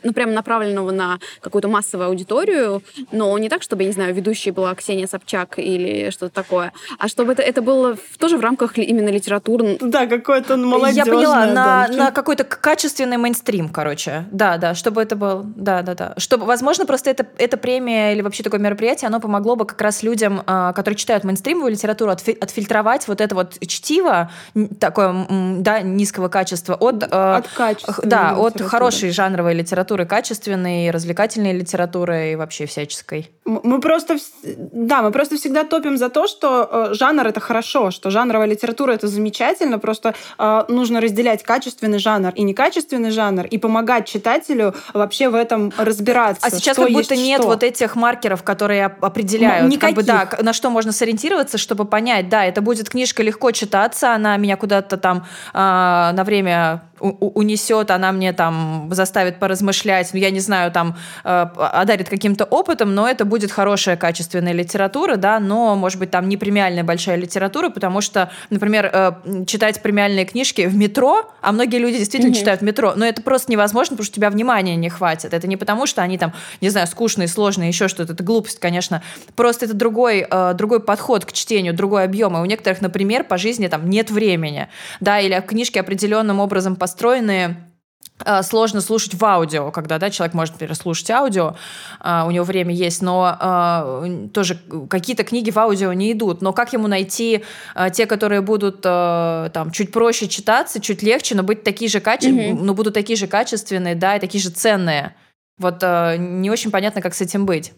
ну, прям направленного на какую-то массовую аудиторию, но не так, чтобы, я не знаю, ведущей была Ксения Собчак или что-то такое, а чтобы это, это было в, тоже в рамках именно литературы. Да, какой-то молодежный. Я поняла, на, на какой-то качественный мейнстрим, короче. Да, да, чтобы это был, да, да, да. Чтобы, возможно, просто это, эта премия или вообще такое мероприятие, оно помогло бы как раз людям, а, которые читают мейнстримовую литературу, отфильтровать вот это вот чтиво, такое, да, низкого качества от... А, от качества. Да, от хорошей жанровой литературы литературы качественной, развлекательной литературы и вообще всяческой. Мы просто, да, мы просто всегда топим за то, что э, жанр это хорошо, что жанровая литература это замечательно, просто э, нужно разделять качественный жанр и некачественный жанр и помогать читателю вообще в этом разбираться. А сейчас как будто нет что. вот этих маркеров, которые определяют, как бы, да, на что можно сориентироваться, чтобы понять, да, это будет книжка легко читаться, она меня куда-то там э, на время унесет, она мне там заставит поразмышлять, ну, я не знаю, там э, одарит каким-то опытом, но это будет хорошая качественная литература, да, но, может быть, там не премиальная большая литература, потому что, например, э, читать премиальные книжки в метро, а многие люди действительно mm-hmm. читают в метро, но это просто невозможно, потому что у тебя внимания не хватит. Это не потому, что они там, не знаю, скучные, сложные, еще что-то. Это глупость, конечно. Просто это другой, э, другой подход к чтению, другой объем. И у некоторых, например, по жизни там нет времени, да, или книжки определенным образом построены э, сложно слушать в аудио, когда да, человек может, например, слушать аудио, э, у него время есть, но э, тоже какие-то книги в аудио не идут. Но как ему найти те, которые будут там чуть проще читаться, чуть легче, но быть такие же качественные, mm-hmm. но будут такие же качественные, да, и такие же ценные. Вот не очень понятно, как с этим быть.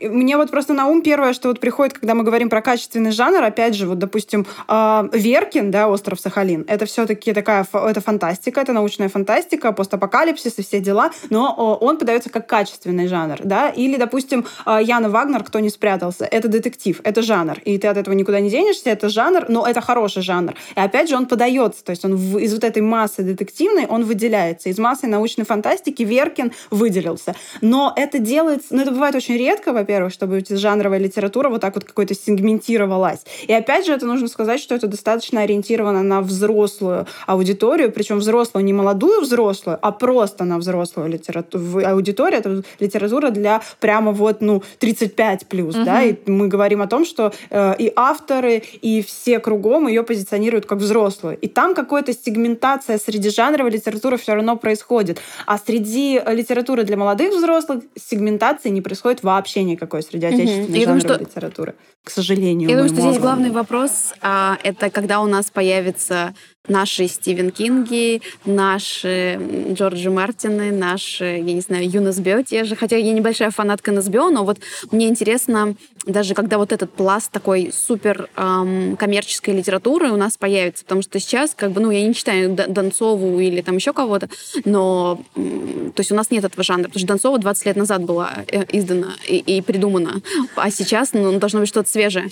Мне вот просто на ум первое, что вот приходит, когда мы говорим про качественный жанр, опять же, вот, допустим, э, Веркин, да, «Остров Сахалин», это все таки такая, это фантастика, это научная фантастика, постапокалипсис и все дела, но он подается как качественный жанр, да, или, допустим, э, Яна Вагнер «Кто не спрятался», это детектив, это жанр, и ты от этого никуда не денешься, это жанр, но это хороший жанр. И опять же, он подается, то есть он из вот этой массы детективной, он выделяется. Из массы научной фантастики Веркин выделился. Но это делается, ну, это бывает очень редко, во-первых, чтобы жанровая литература вот так вот какой-то сегментировалась. И опять же, это нужно сказать, что это достаточно ориентировано на взрослую аудиторию, причем взрослую, не молодую взрослую, а просто на взрослую литературу. Аудитория — это литература для прямо вот, ну, 35 плюс, угу. да, и мы говорим о том, что э, и авторы, и все кругом ее позиционируют как взрослую. И там какая-то сегментация среди жанровой литературы все равно происходит. А среди литературы для молодых взрослых сегментации не происходит вообще вообще никакой среди отечественной угу. жанровой думаю, что... литературы, к сожалению. Я думаю, что здесь главный вопрос а, это когда у нас появится наши Стивен Кинги, наши Джорджи Мартины, наши, я не знаю, Юнас Био те же. Хотя я небольшая фанатка Насбио, но вот мне интересно, даже когда вот этот пласт такой супер эм, коммерческой литературы у нас появится, потому что сейчас, как бы, ну, я не читаю Донцову или там еще кого-то, но, то есть у нас нет этого жанра, потому что Донцова 20 лет назад была э, издана и, и придумана, а сейчас, ну, должно быть что-то свежее.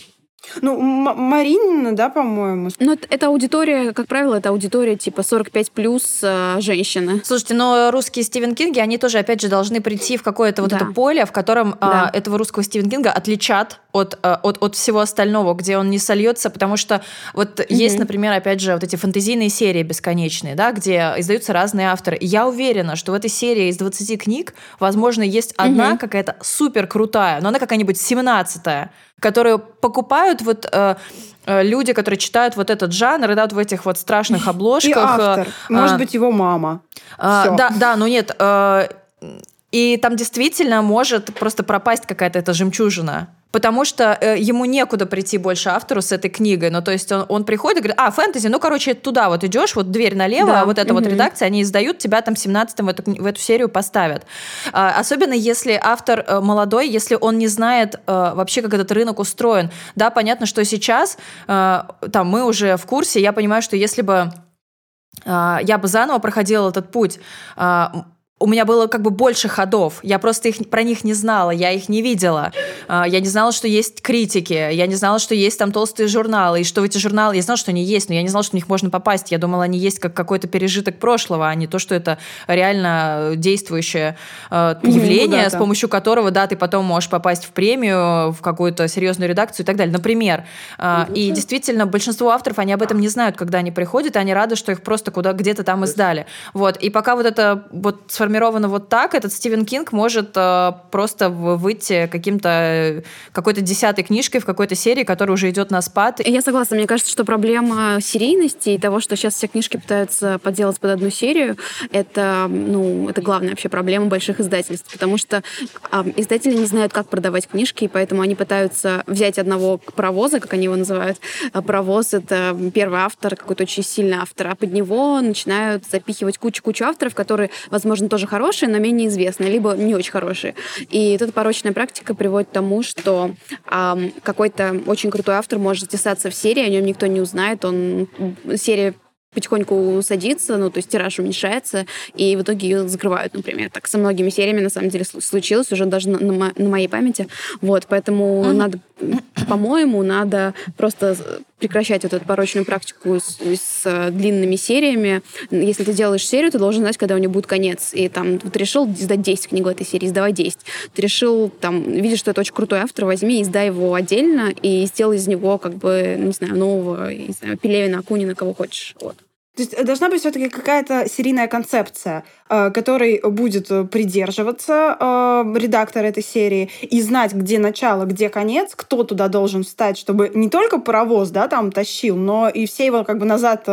Ну, Маринина, да, по-моему. Ну, это, это аудитория, как правило, это аудитория типа 45 плюс э, женщины. Слушайте, но русские Стивен Кинги, они тоже, опять же, должны прийти в какое-то вот да. это поле, в котором э, да. этого русского Стивен Кинга отличат от, э, от, от всего остального, где он не сольется, потому что вот mm-hmm. есть, например, опять же, вот эти фэнтезийные серии бесконечные, да, где издаются разные авторы. И я уверена, что в этой серии из 20 книг, возможно, есть одна mm-hmm. какая-то супер крутая, но она какая-нибудь 17-я, которую покупают вот э, э, люди, которые читают вот этот жанр, да, вот в этих вот страшных [LAUGHS] обложках. И автор. Может а, быть, его мама. А, да, да, но нет. И там действительно может просто пропасть какая-то эта жемчужина потому что э, ему некуда прийти больше автору с этой книгой. Ну, то есть он, он приходит и говорит, а, фэнтези, ну, короче, туда вот идешь, вот дверь налево, да. а вот эта угу. вот редакция, они издают, тебя там 17-м в эту, в эту серию поставят. А, особенно если автор э, молодой, если он не знает э, вообще, как этот рынок устроен. Да, понятно, что сейчас э, там мы уже в курсе, я понимаю, что если бы э, я бы заново проходила этот путь, э, у меня было как бы больше ходов. Я просто их, про них не знала, я их не видела. А, я не знала, что есть критики, я не знала, что есть там толстые журналы, и что в эти журналы... Я знала, что они есть, но я не знала, что в них можно попасть. Я думала, они есть как какой-то пережиток прошлого, а не то, что это реально действующее э, явление, ну, да, с помощью которого, да, ты потом можешь попасть в премию, в какую-то серьезную редакцию и так далее. Например. Э, и действительно, большинство авторов, они об этом не знают, когда они приходят, и они рады, что их просто куда где-то там издали. Вот. И пока вот это вот сформировано сформировано вот так, этот Стивен Кинг может э, просто выйти каким-то э, какой-то десятой книжкой в какой-то серии, которая уже идет на спад. Я согласна. Мне кажется, что проблема серийности и того, что сейчас все книжки пытаются подделать под одну серию, это, ну, это главная вообще проблема больших издательств, потому что э, издатели не знают, как продавать книжки, и поэтому они пытаются взять одного паровоза, как они его называют. А паровоз — это первый автор, какой-то очень сильный автор, а под него начинают запихивать кучу-кучу авторов, которые, возможно, тоже хорошие, но менее известные, либо не очень хорошие. И эта порочная практика приводит к тому, что э, какой-то очень крутой автор может затесаться в серии, о нем никто не узнает, он серия потихоньку садится, ну, то есть тираж уменьшается, и в итоге ее закрывают, например. Так со многими сериями, на самом деле, случилось уже даже на, на, на моей памяти. Вот, поэтому mm-hmm. надо, по-моему, надо просто прекращать вот эту порочную практику с, с э, длинными сериями. Если ты делаешь серию, ты должен знать, когда у нее будет конец. И там, ты решил издать 10 книг в этой серии, издавай 10. Ты решил, там, видишь, что это очень крутой автор, возьми, издай его отдельно и сделай из него, как бы, не знаю, нового, не знаю, Пелевина, Акунина, кого хочешь. Вот. То есть э, должна быть все-таки какая-то серийная концепция, э, которой будет придерживаться э, редактор этой серии и знать, где начало, где конец, кто туда должен встать, чтобы не только паровоз, да, там тащил, но и все его как бы назад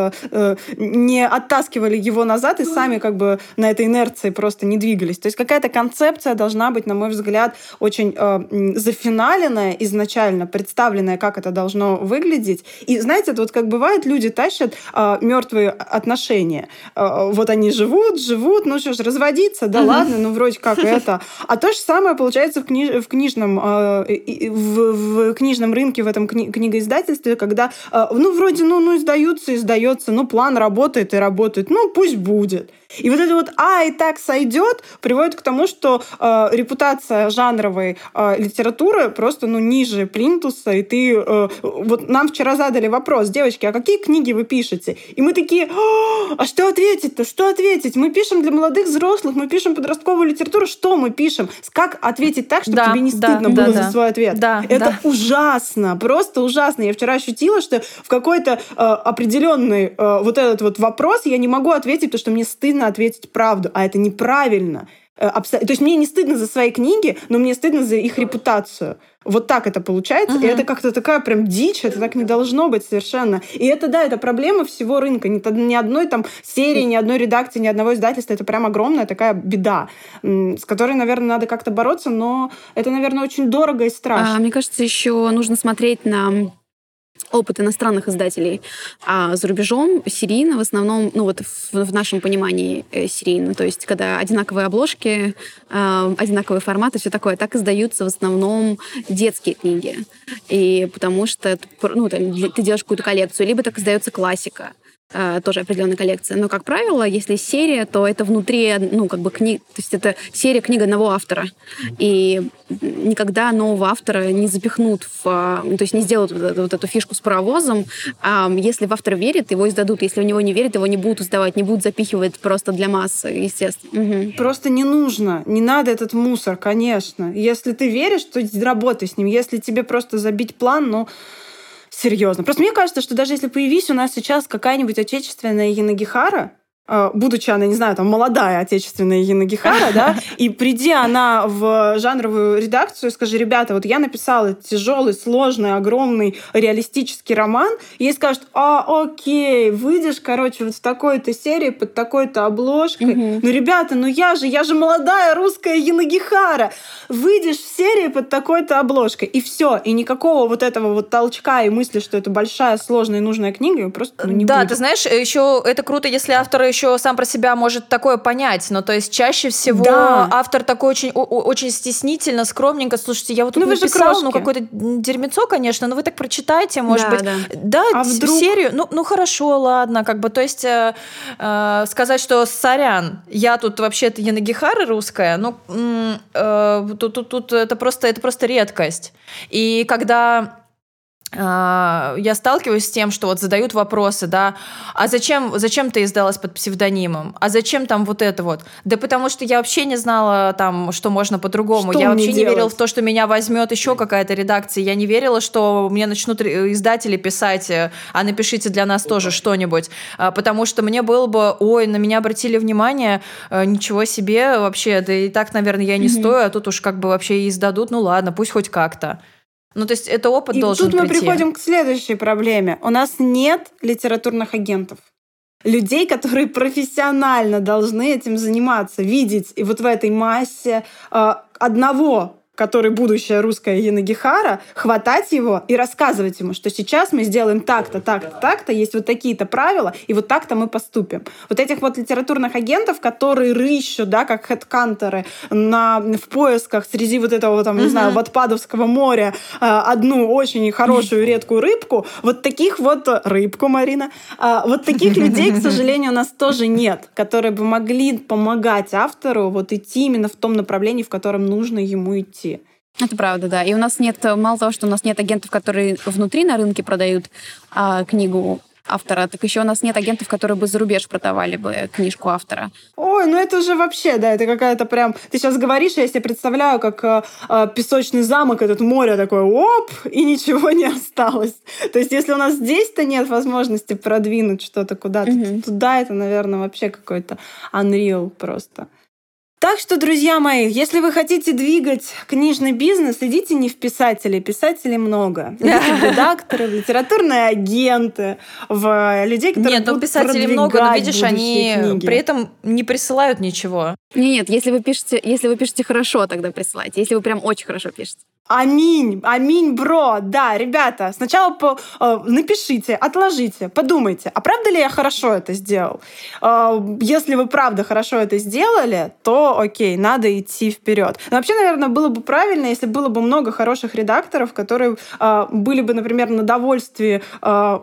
не оттаскивали его назад и сами как бы на этой инерции просто не двигались. То есть какая-то концепция должна быть, на мой взгляд, очень зафиналенная изначально, представленная, как это должно выглядеть. И знаете, вот как бывает, люди тащат мертвые отношения. Э, вот они живут, живут, ну что ж, разводиться, да ладно, ну вроде как [LAUGHS] это. А то же самое получается в, книж, в книжном э, в, в книжном рынке, в этом кни, книгоиздательстве, когда, э, ну вроде, ну, ну издаются, издается, ну план работает и работает, ну пусть будет. И вот это вот «а, и так сойдет» приводит к тому, что э, репутация жанровой э, литературы просто ну, ниже плинтуса, и ты... Э, вот нам вчера задали вопрос, девочки, а какие книги вы пишете? И мы такие, а, а что ответить-то? Что ответить? Мы пишем для молодых взрослых, мы пишем подростковую литературу, что мы пишем? Как ответить так, чтобы да, тебе не стыдно да, было да, за свой ответ? Да, это да. ужасно, просто ужасно. Я вчера ощутила, что в какой-то э, определенный э, вот этот вот вопрос я не могу ответить, потому что мне стыдно ответить правду, а это неправильно. Э, то есть мне не стыдно за свои книги, но мне стыдно за их репутацию. Вот так это получается. Uh-huh. И это как-то такая прям дичь, это так не должно быть совершенно. И это, да, это проблема всего рынка. Ни, ни одной там серии, ни одной редакции, ни одного издательства. Это прям огромная такая беда, с которой, наверное, надо как-то бороться, но это, наверное, очень дорого и страшно. А, мне кажется, еще нужно смотреть на опыт иностранных издателей. А за рубежом серийно в основном, ну вот в, в нашем понимании э, серийно, то есть когда одинаковые обложки, э, одинаковые форматы, все такое, так издаются в основном детские книги. И потому что ну, там, ты делаешь какую-то коллекцию, либо так издается классика. Э, тоже определенная коллекция. Но, как правило, если серия, то это внутри, ну, как бы книг, то есть это серия книг одного автора. И никогда нового автора не запихнут в, ну, то есть не сделают вот эту, фишку с паровозом. А если в автор верит, его издадут. Если в него не верит, его не будут издавать, не будут запихивать просто для массы, естественно. Угу. Просто не нужно, не надо этот мусор, конечно. Если ты веришь, то работай с ним. Если тебе просто забить план, ну, серьезно. Просто мне кажется, что даже если появись у нас сейчас какая-нибудь отечественная Янагихара, будучи она, не знаю, там, молодая отечественная Янагихара, да, [LAUGHS] и приди она в жанровую редакцию и скажи, ребята, вот я написала тяжелый, сложный, огромный реалистический роман, и ей скажут, а, окей, выйдешь, короче, вот в такой-то серии под такой-то обложкой. Угу. Ну, ребята, ну я же, я же молодая русская Янагихара. Выйдешь в серии под такой-то обложкой, и все, и никакого вот этого вот толчка и мысли, что это большая, сложная нужная книга, просто ну, не Да, будет. ты знаешь, еще это круто, если авторы еще сам про себя может такое понять, но то есть чаще всего да. автор такой очень, очень стеснительно, скромненько, слушайте, я вот тут ну, написал, ну какое-то дерьмецо, конечно, но вы так прочитайте, может да, быть, да, да а вдруг... серию, ну, ну хорошо, ладно, как бы, то есть э, э, сказать, что сорян, я тут вообще-то Янагихара русская, ну, э, тут, тут, тут это просто, это просто редкость. И когда я сталкиваюсь с тем, что вот задают вопросы, да, а зачем, зачем ты издалась под псевдонимом? А зачем там вот это вот? Да потому что я вообще не знала там, что можно по-другому. я вообще делать? не верила в то, что меня возьмет еще какая-то редакция. Я не верила, что мне начнут издатели писать, э, а напишите для нас тоже что-нибудь. А, потому что мне было бы, ой, на меня обратили внимание, э, ничего себе вообще, да и так, наверное, я не mm-hmm. стою, а тут уж как бы вообще и издадут, ну ладно, пусть хоть как-то. Ну, то есть это опыт и должен тут мы приходим к следующей проблеме. У нас нет литературных агентов. Людей, которые профессионально должны этим заниматься, видеть и вот в этой массе э, одного который будущая русская Янагихара, хватать его и рассказывать ему, что сейчас мы сделаем так-то, так-то, так-то, есть вот такие-то правила, и вот так-то мы поступим. Вот этих вот литературных агентов, которые рыщут, да, как хедкантеры на, в поисках среди вот этого, там, не знаю, Ватпадовского моря а, одну очень хорошую редкую рыбку, вот таких вот, рыбку, Марина, а, вот таких людей, к [LAUGHS] сожалению, у нас тоже нет, которые бы могли помогать автору вот идти именно в том направлении, в котором нужно ему идти. Это правда, да. И у нас нет, мало того, что у нас нет агентов, которые внутри на рынке продают а, книгу автора, так еще у нас нет агентов, которые бы за рубеж продавали бы книжку автора. Ой, ну это же вообще, да, это какая-то прям... Ты сейчас говоришь, я себе представляю, как э, э, песочный замок, этот море такое, оп, и ничего не осталось. То есть если у нас здесь-то нет возможности продвинуть что-то куда-то, угу. туда это, наверное, вообще какой-то unreal просто. Так что, друзья мои, если вы хотите двигать книжный бизнес, идите не в писатели, писателей много. [LAUGHS] Идите в редакторы, в литературные агенты, в людей, которые Нет, ну будут писателей много, но видишь, они книги. при этом не присылают ничего. Нет, если вы пишете, если вы пишете хорошо, тогда присылайте. Если вы прям очень хорошо пишете. Аминь, аминь, бро. Да, ребята, сначала по, э, напишите, отложите, подумайте, а правда ли я хорошо это сделал? Э, если вы правда хорошо это сделали, то окей, надо идти вперед. Но вообще, наверное, было бы правильно, если было бы много хороших редакторов, которые э, были бы, например, на довольстве э,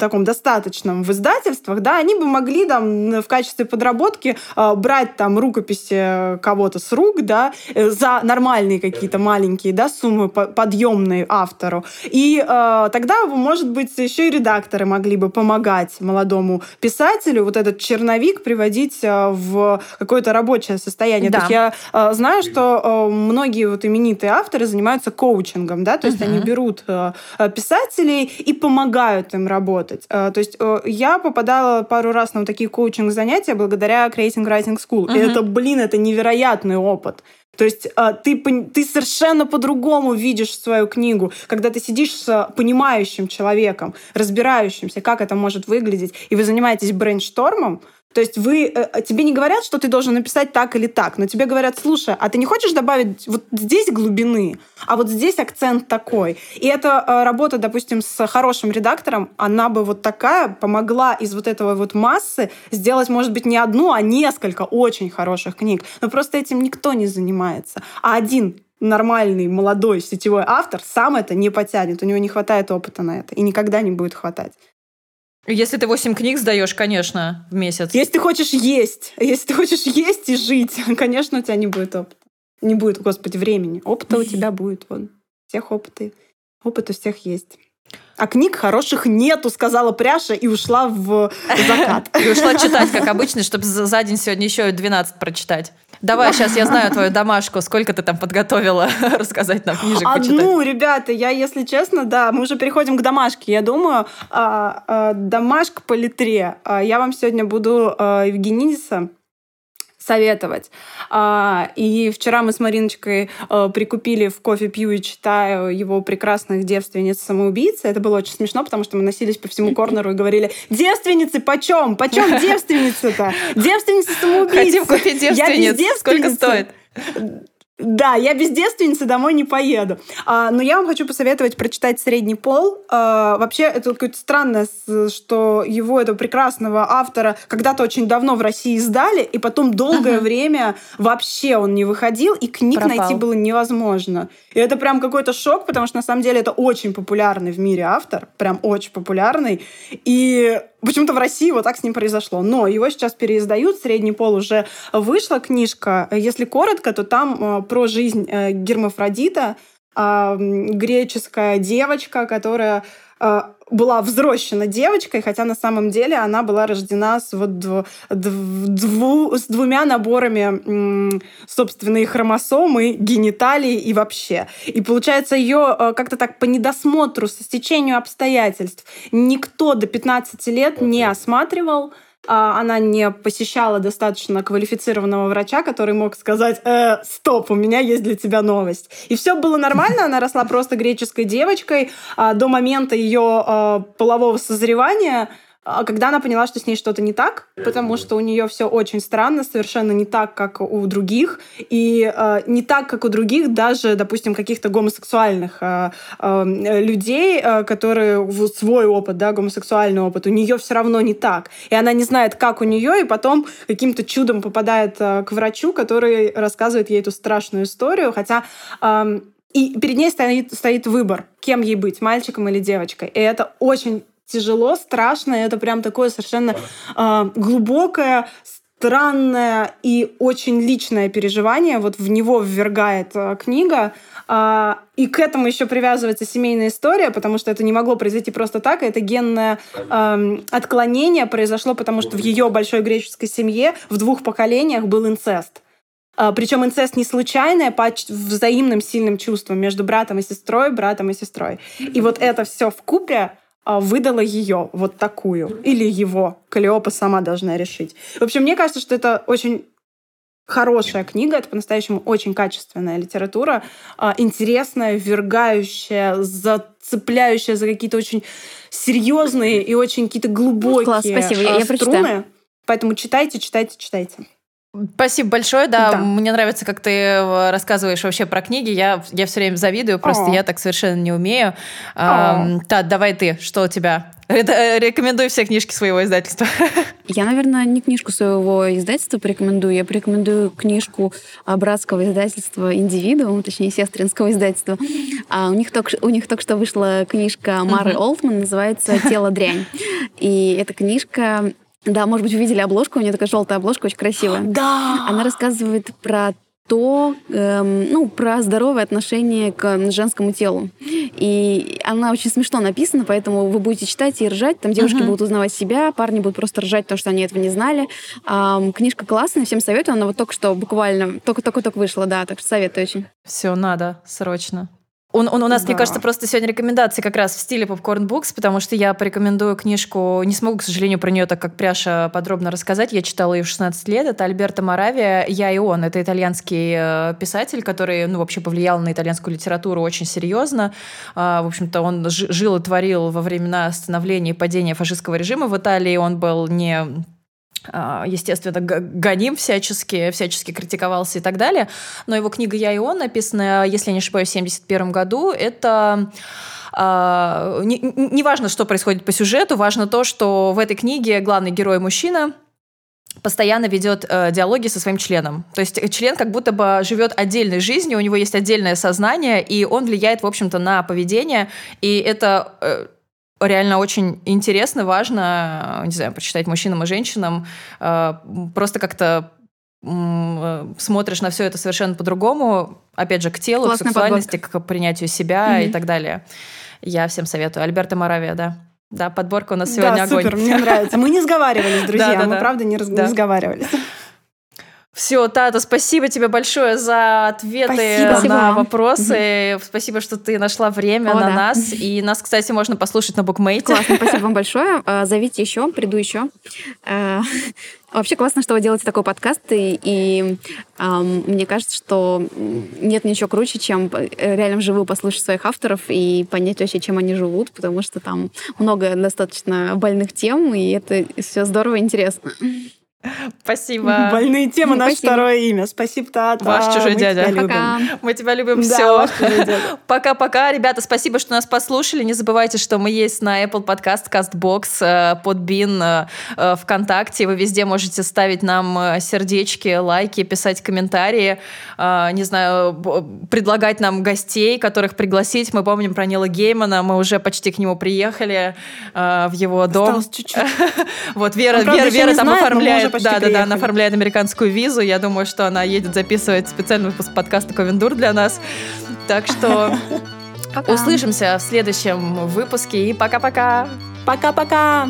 таком достаточном в издательствах, да, они бы могли там в качестве подработки э, брать там рукописи кого-то с рук, да, э, за нормальные какие-то маленькие, да, суммы подъемные автору. И э, тогда, может быть, еще и редакторы могли бы помогать молодому писателю вот этот черновик приводить э, в какое-то рабочее состояние. Да. То есть я э, знаю, что э, многие вот именитые авторы занимаются коучингом, да, то есть угу. они берут э, писателей и помогают им работать. Э, то есть э, я попадала пару раз на вот такие коучинг-занятия благодаря Creating Writing School. Угу. И это, блин, это невероятный опыт. То есть а, ты, ты совершенно по-другому видишь свою книгу, когда ты сидишь с понимающим человеком, разбирающимся, как это может выглядеть, и вы занимаетесь брейнштормом, то есть вы, э, э, тебе не говорят, что ты должен написать так или так, но тебе говорят, слушай, а ты не хочешь добавить вот здесь глубины, а вот здесь акцент такой. И эта э, работа, допустим, с хорошим редактором, она бы вот такая помогла из вот этого вот массы сделать, может быть, не одну, а несколько очень хороших книг. Но просто этим никто не занимается. А один нормальный молодой сетевой автор сам это не потянет. У него не хватает опыта на это и никогда не будет хватать. Если ты 8 книг сдаешь, конечно, в месяц. Если ты хочешь есть, если ты хочешь есть и жить, [LAUGHS] конечно, у тебя не будет опыта. Не будет, господи, времени. Опыта у тебя будет, вон. Всех опыты. Опыт у всех есть. А книг хороших нету, сказала Пряша и ушла в закат. [LAUGHS] И ушла читать, [LAUGHS] как обычно, чтобы за день сегодня еще 12 прочитать. Давай, сейчас я знаю твою домашку. Сколько ты там подготовила [LAUGHS] рассказать нам книжек Одну, почитать? ребята, я, если честно, да, мы уже переходим к домашке. Я думаю, а, а, домашка по литре. А, я вам сегодня буду а, Евгениса советовать. А, и вчера мы с Мариночкой а, прикупили в кофе пью и читаю его прекрасных девственниц самоубийцы. Это было очень смешно, потому что мы носились по всему корнеру и говорили, девственницы почем? Почем девственницы-то? [LAUGHS] Девственницы самоубийцы. Хотим купить девственниц. Сколько стоит? Да, я без девственницы домой не поеду. А, но я вам хочу посоветовать прочитать «Средний пол». А, вообще, это какое-то странное, что его, этого прекрасного автора, когда-то очень давно в России издали, и потом долгое ага. время вообще он не выходил, и книг Пропал. найти было невозможно. И это прям какой-то шок, потому что на самом деле это очень популярный в мире автор, прям очень популярный. И Почему-то в России вот так с ним произошло. Но его сейчас переиздают, средний пол уже вышла книжка. Если коротко, то там э, про жизнь э, Гермафродита, э, греческая девочка, которая э, была взрощена девочкой, хотя на самом деле она была рождена с, вот дв, дв, с двумя наборами собственной хромосомы, гениталий и вообще. И получается, ее э, как-то так по недосмотру, со стечению обстоятельств никто до 15 лет не осматривал, а, она не посещала достаточно квалифицированного врача, который мог сказать, э, стоп, у меня есть для тебя новость. И все было нормально, она росла просто греческой девочкой а, до момента ее а, полового созревания а когда она поняла, что с ней что-то не так, потому что у нее все очень странно, совершенно не так, как у других, и э, не так, как у других, даже, допустим, каких-то гомосексуальных э, э, людей, э, которые в свой опыт, да, гомосексуальный опыт, у нее все равно не так, и она не знает, как у нее, и потом каким-то чудом попадает э, к врачу, который рассказывает ей эту страшную историю, хотя э, и перед ней стоит, стоит выбор, кем ей быть, мальчиком или девочкой. И это очень тяжело, страшно. Это прям такое совершенно э, глубокое, странное и очень личное переживание. Вот в него ввергает э, книга. Э, и к этому еще привязывается семейная история, потому что это не могло произойти просто так. Это генное э, отклонение произошло, потому что в ее большой греческой семье в двух поколениях был инцест. Причем инцест не случайный, по взаимным сильным чувствам между братом и сестрой, братом и сестрой. И вот это все в купе выдала ее вот такую. Или его. Калиопа сама должна решить. В общем, мне кажется, что это очень хорошая книга, это по-настоящему очень качественная литература, а, интересная, вергающая, зацепляющая за какие-то очень серьезные и очень какие-то глубокие Класс, спасибо. Я, я струны. Прочитаю. Поэтому читайте, читайте, читайте. Спасибо большое, да. да. Мне нравится, как ты э, рассказываешь вообще про книги. Я, я все время завидую, просто О. я так совершенно не умею. А, Тат, давай ты, что у тебя? Э, рекомендуй все книжки своего издательства. [LAUGHS] Я, наверное, не книжку своего издательства порекомендую, я порекомендую книжку братского издательства «Индивидуум», точнее, сестринского издательства. А у, них только, у них только что вышла книжка Мары. Олтман, называется «Тело дрянь». И эта книжка да, может быть, вы видели обложку, у нее такая желтая обложка, очень красивая. [GASPS] Да. Она рассказывает про то, эм, ну, про здоровое отношение к женскому телу. И она очень смешно написана, поэтому вы будете читать и ржать. Там девушки uh-huh. будут узнавать себя, парни будут просто ржать, потому что они этого не знали. Эм, книжка классная, всем советую. Она вот только что буквально, только-только-только вышла, да, так что советую очень. Все, надо, срочно. Он, он у нас, да. мне кажется, просто сегодня рекомендации как раз в стиле Popcorn Books, потому что я порекомендую книжку, не смогу, к сожалению, про нее так как Пряша подробно рассказать. Я читала ее в 16 лет. Это Альберто Моравия «Я и он». Это итальянский э, писатель, который, ну, вообще повлиял на итальянскую литературу очень серьезно. А, в общем-то, он жил и творил во времена становления и падения фашистского режима в Италии. Он был не естественно, гоним всячески, всячески критиковался и так далее. Но его книга «Я и он», написанная, если я не ошибаюсь, в 1971 году, это Uh, не, не важно, что происходит по сюжету, важно то, что в этой книге главный герой мужчина постоянно ведет э, диалоги со своим членом. То есть член как будто бы живет отдельной жизнью, у него есть отдельное сознание, и он влияет, в общем-то, на поведение. И это э, реально очень интересно, важно, не знаю, прочитать мужчинам и женщинам, э, просто как-то э, смотришь на все это совершенно по-другому, опять же, к телу, Классная к сексуальности, подборка. к принятию себя mm-hmm. и так далее. Я всем советую. Альберта Моравия, да. Да, подборка у нас сегодня да, огонь. супер, мне нравится. Мы не сговаривались, [LAUGHS] друзья, мы правда не, не сговаривались. Все, Тата, спасибо тебе большое за ответы спасибо. на вопросы. Угу. Спасибо, что ты нашла время О, на да. нас. И нас, кстати, можно послушать на букмейте. Классно, спасибо вам большое. А, зовите еще, приду еще. А, [LAUGHS] вообще классно, что вы делаете такой подкаст, и, и эм, мне кажется, что нет ничего круче, чем реально вживую послушать своих авторов и понять вообще, чем они живут, потому что там много достаточно больных тем, и это все здорово и интересно. Спасибо. [LAUGHS] Больные темы, наше второе имя. Спасибо, Тата. Ваш чужой Мы дядя. Тебя Пока. Мы тебя любим. Да, Все. [LAUGHS] Пока-пока. Ребята, спасибо, что нас послушали. Не забывайте, что мы есть на Apple Podcast, CastBox, э, Podbean, э, э, ВКонтакте. Вы везде можете ставить нам сердечки, лайки, писать комментарии. Не знаю, предлагать нам гостей, которых пригласить. Мы помним про Нила Геймана. Мы уже почти к нему приехали в его дом. Осталось чуть-чуть. [LAUGHS] Вот Вера, Вера, Вера там оформляет да, да, да, она оформляет американскую визу. Я думаю, что она едет записывать специальный выпуск подкаста Ковендур для нас. Так что [LAUGHS] Пока. услышимся в следующем выпуске. И пока-пока. Пока-пока.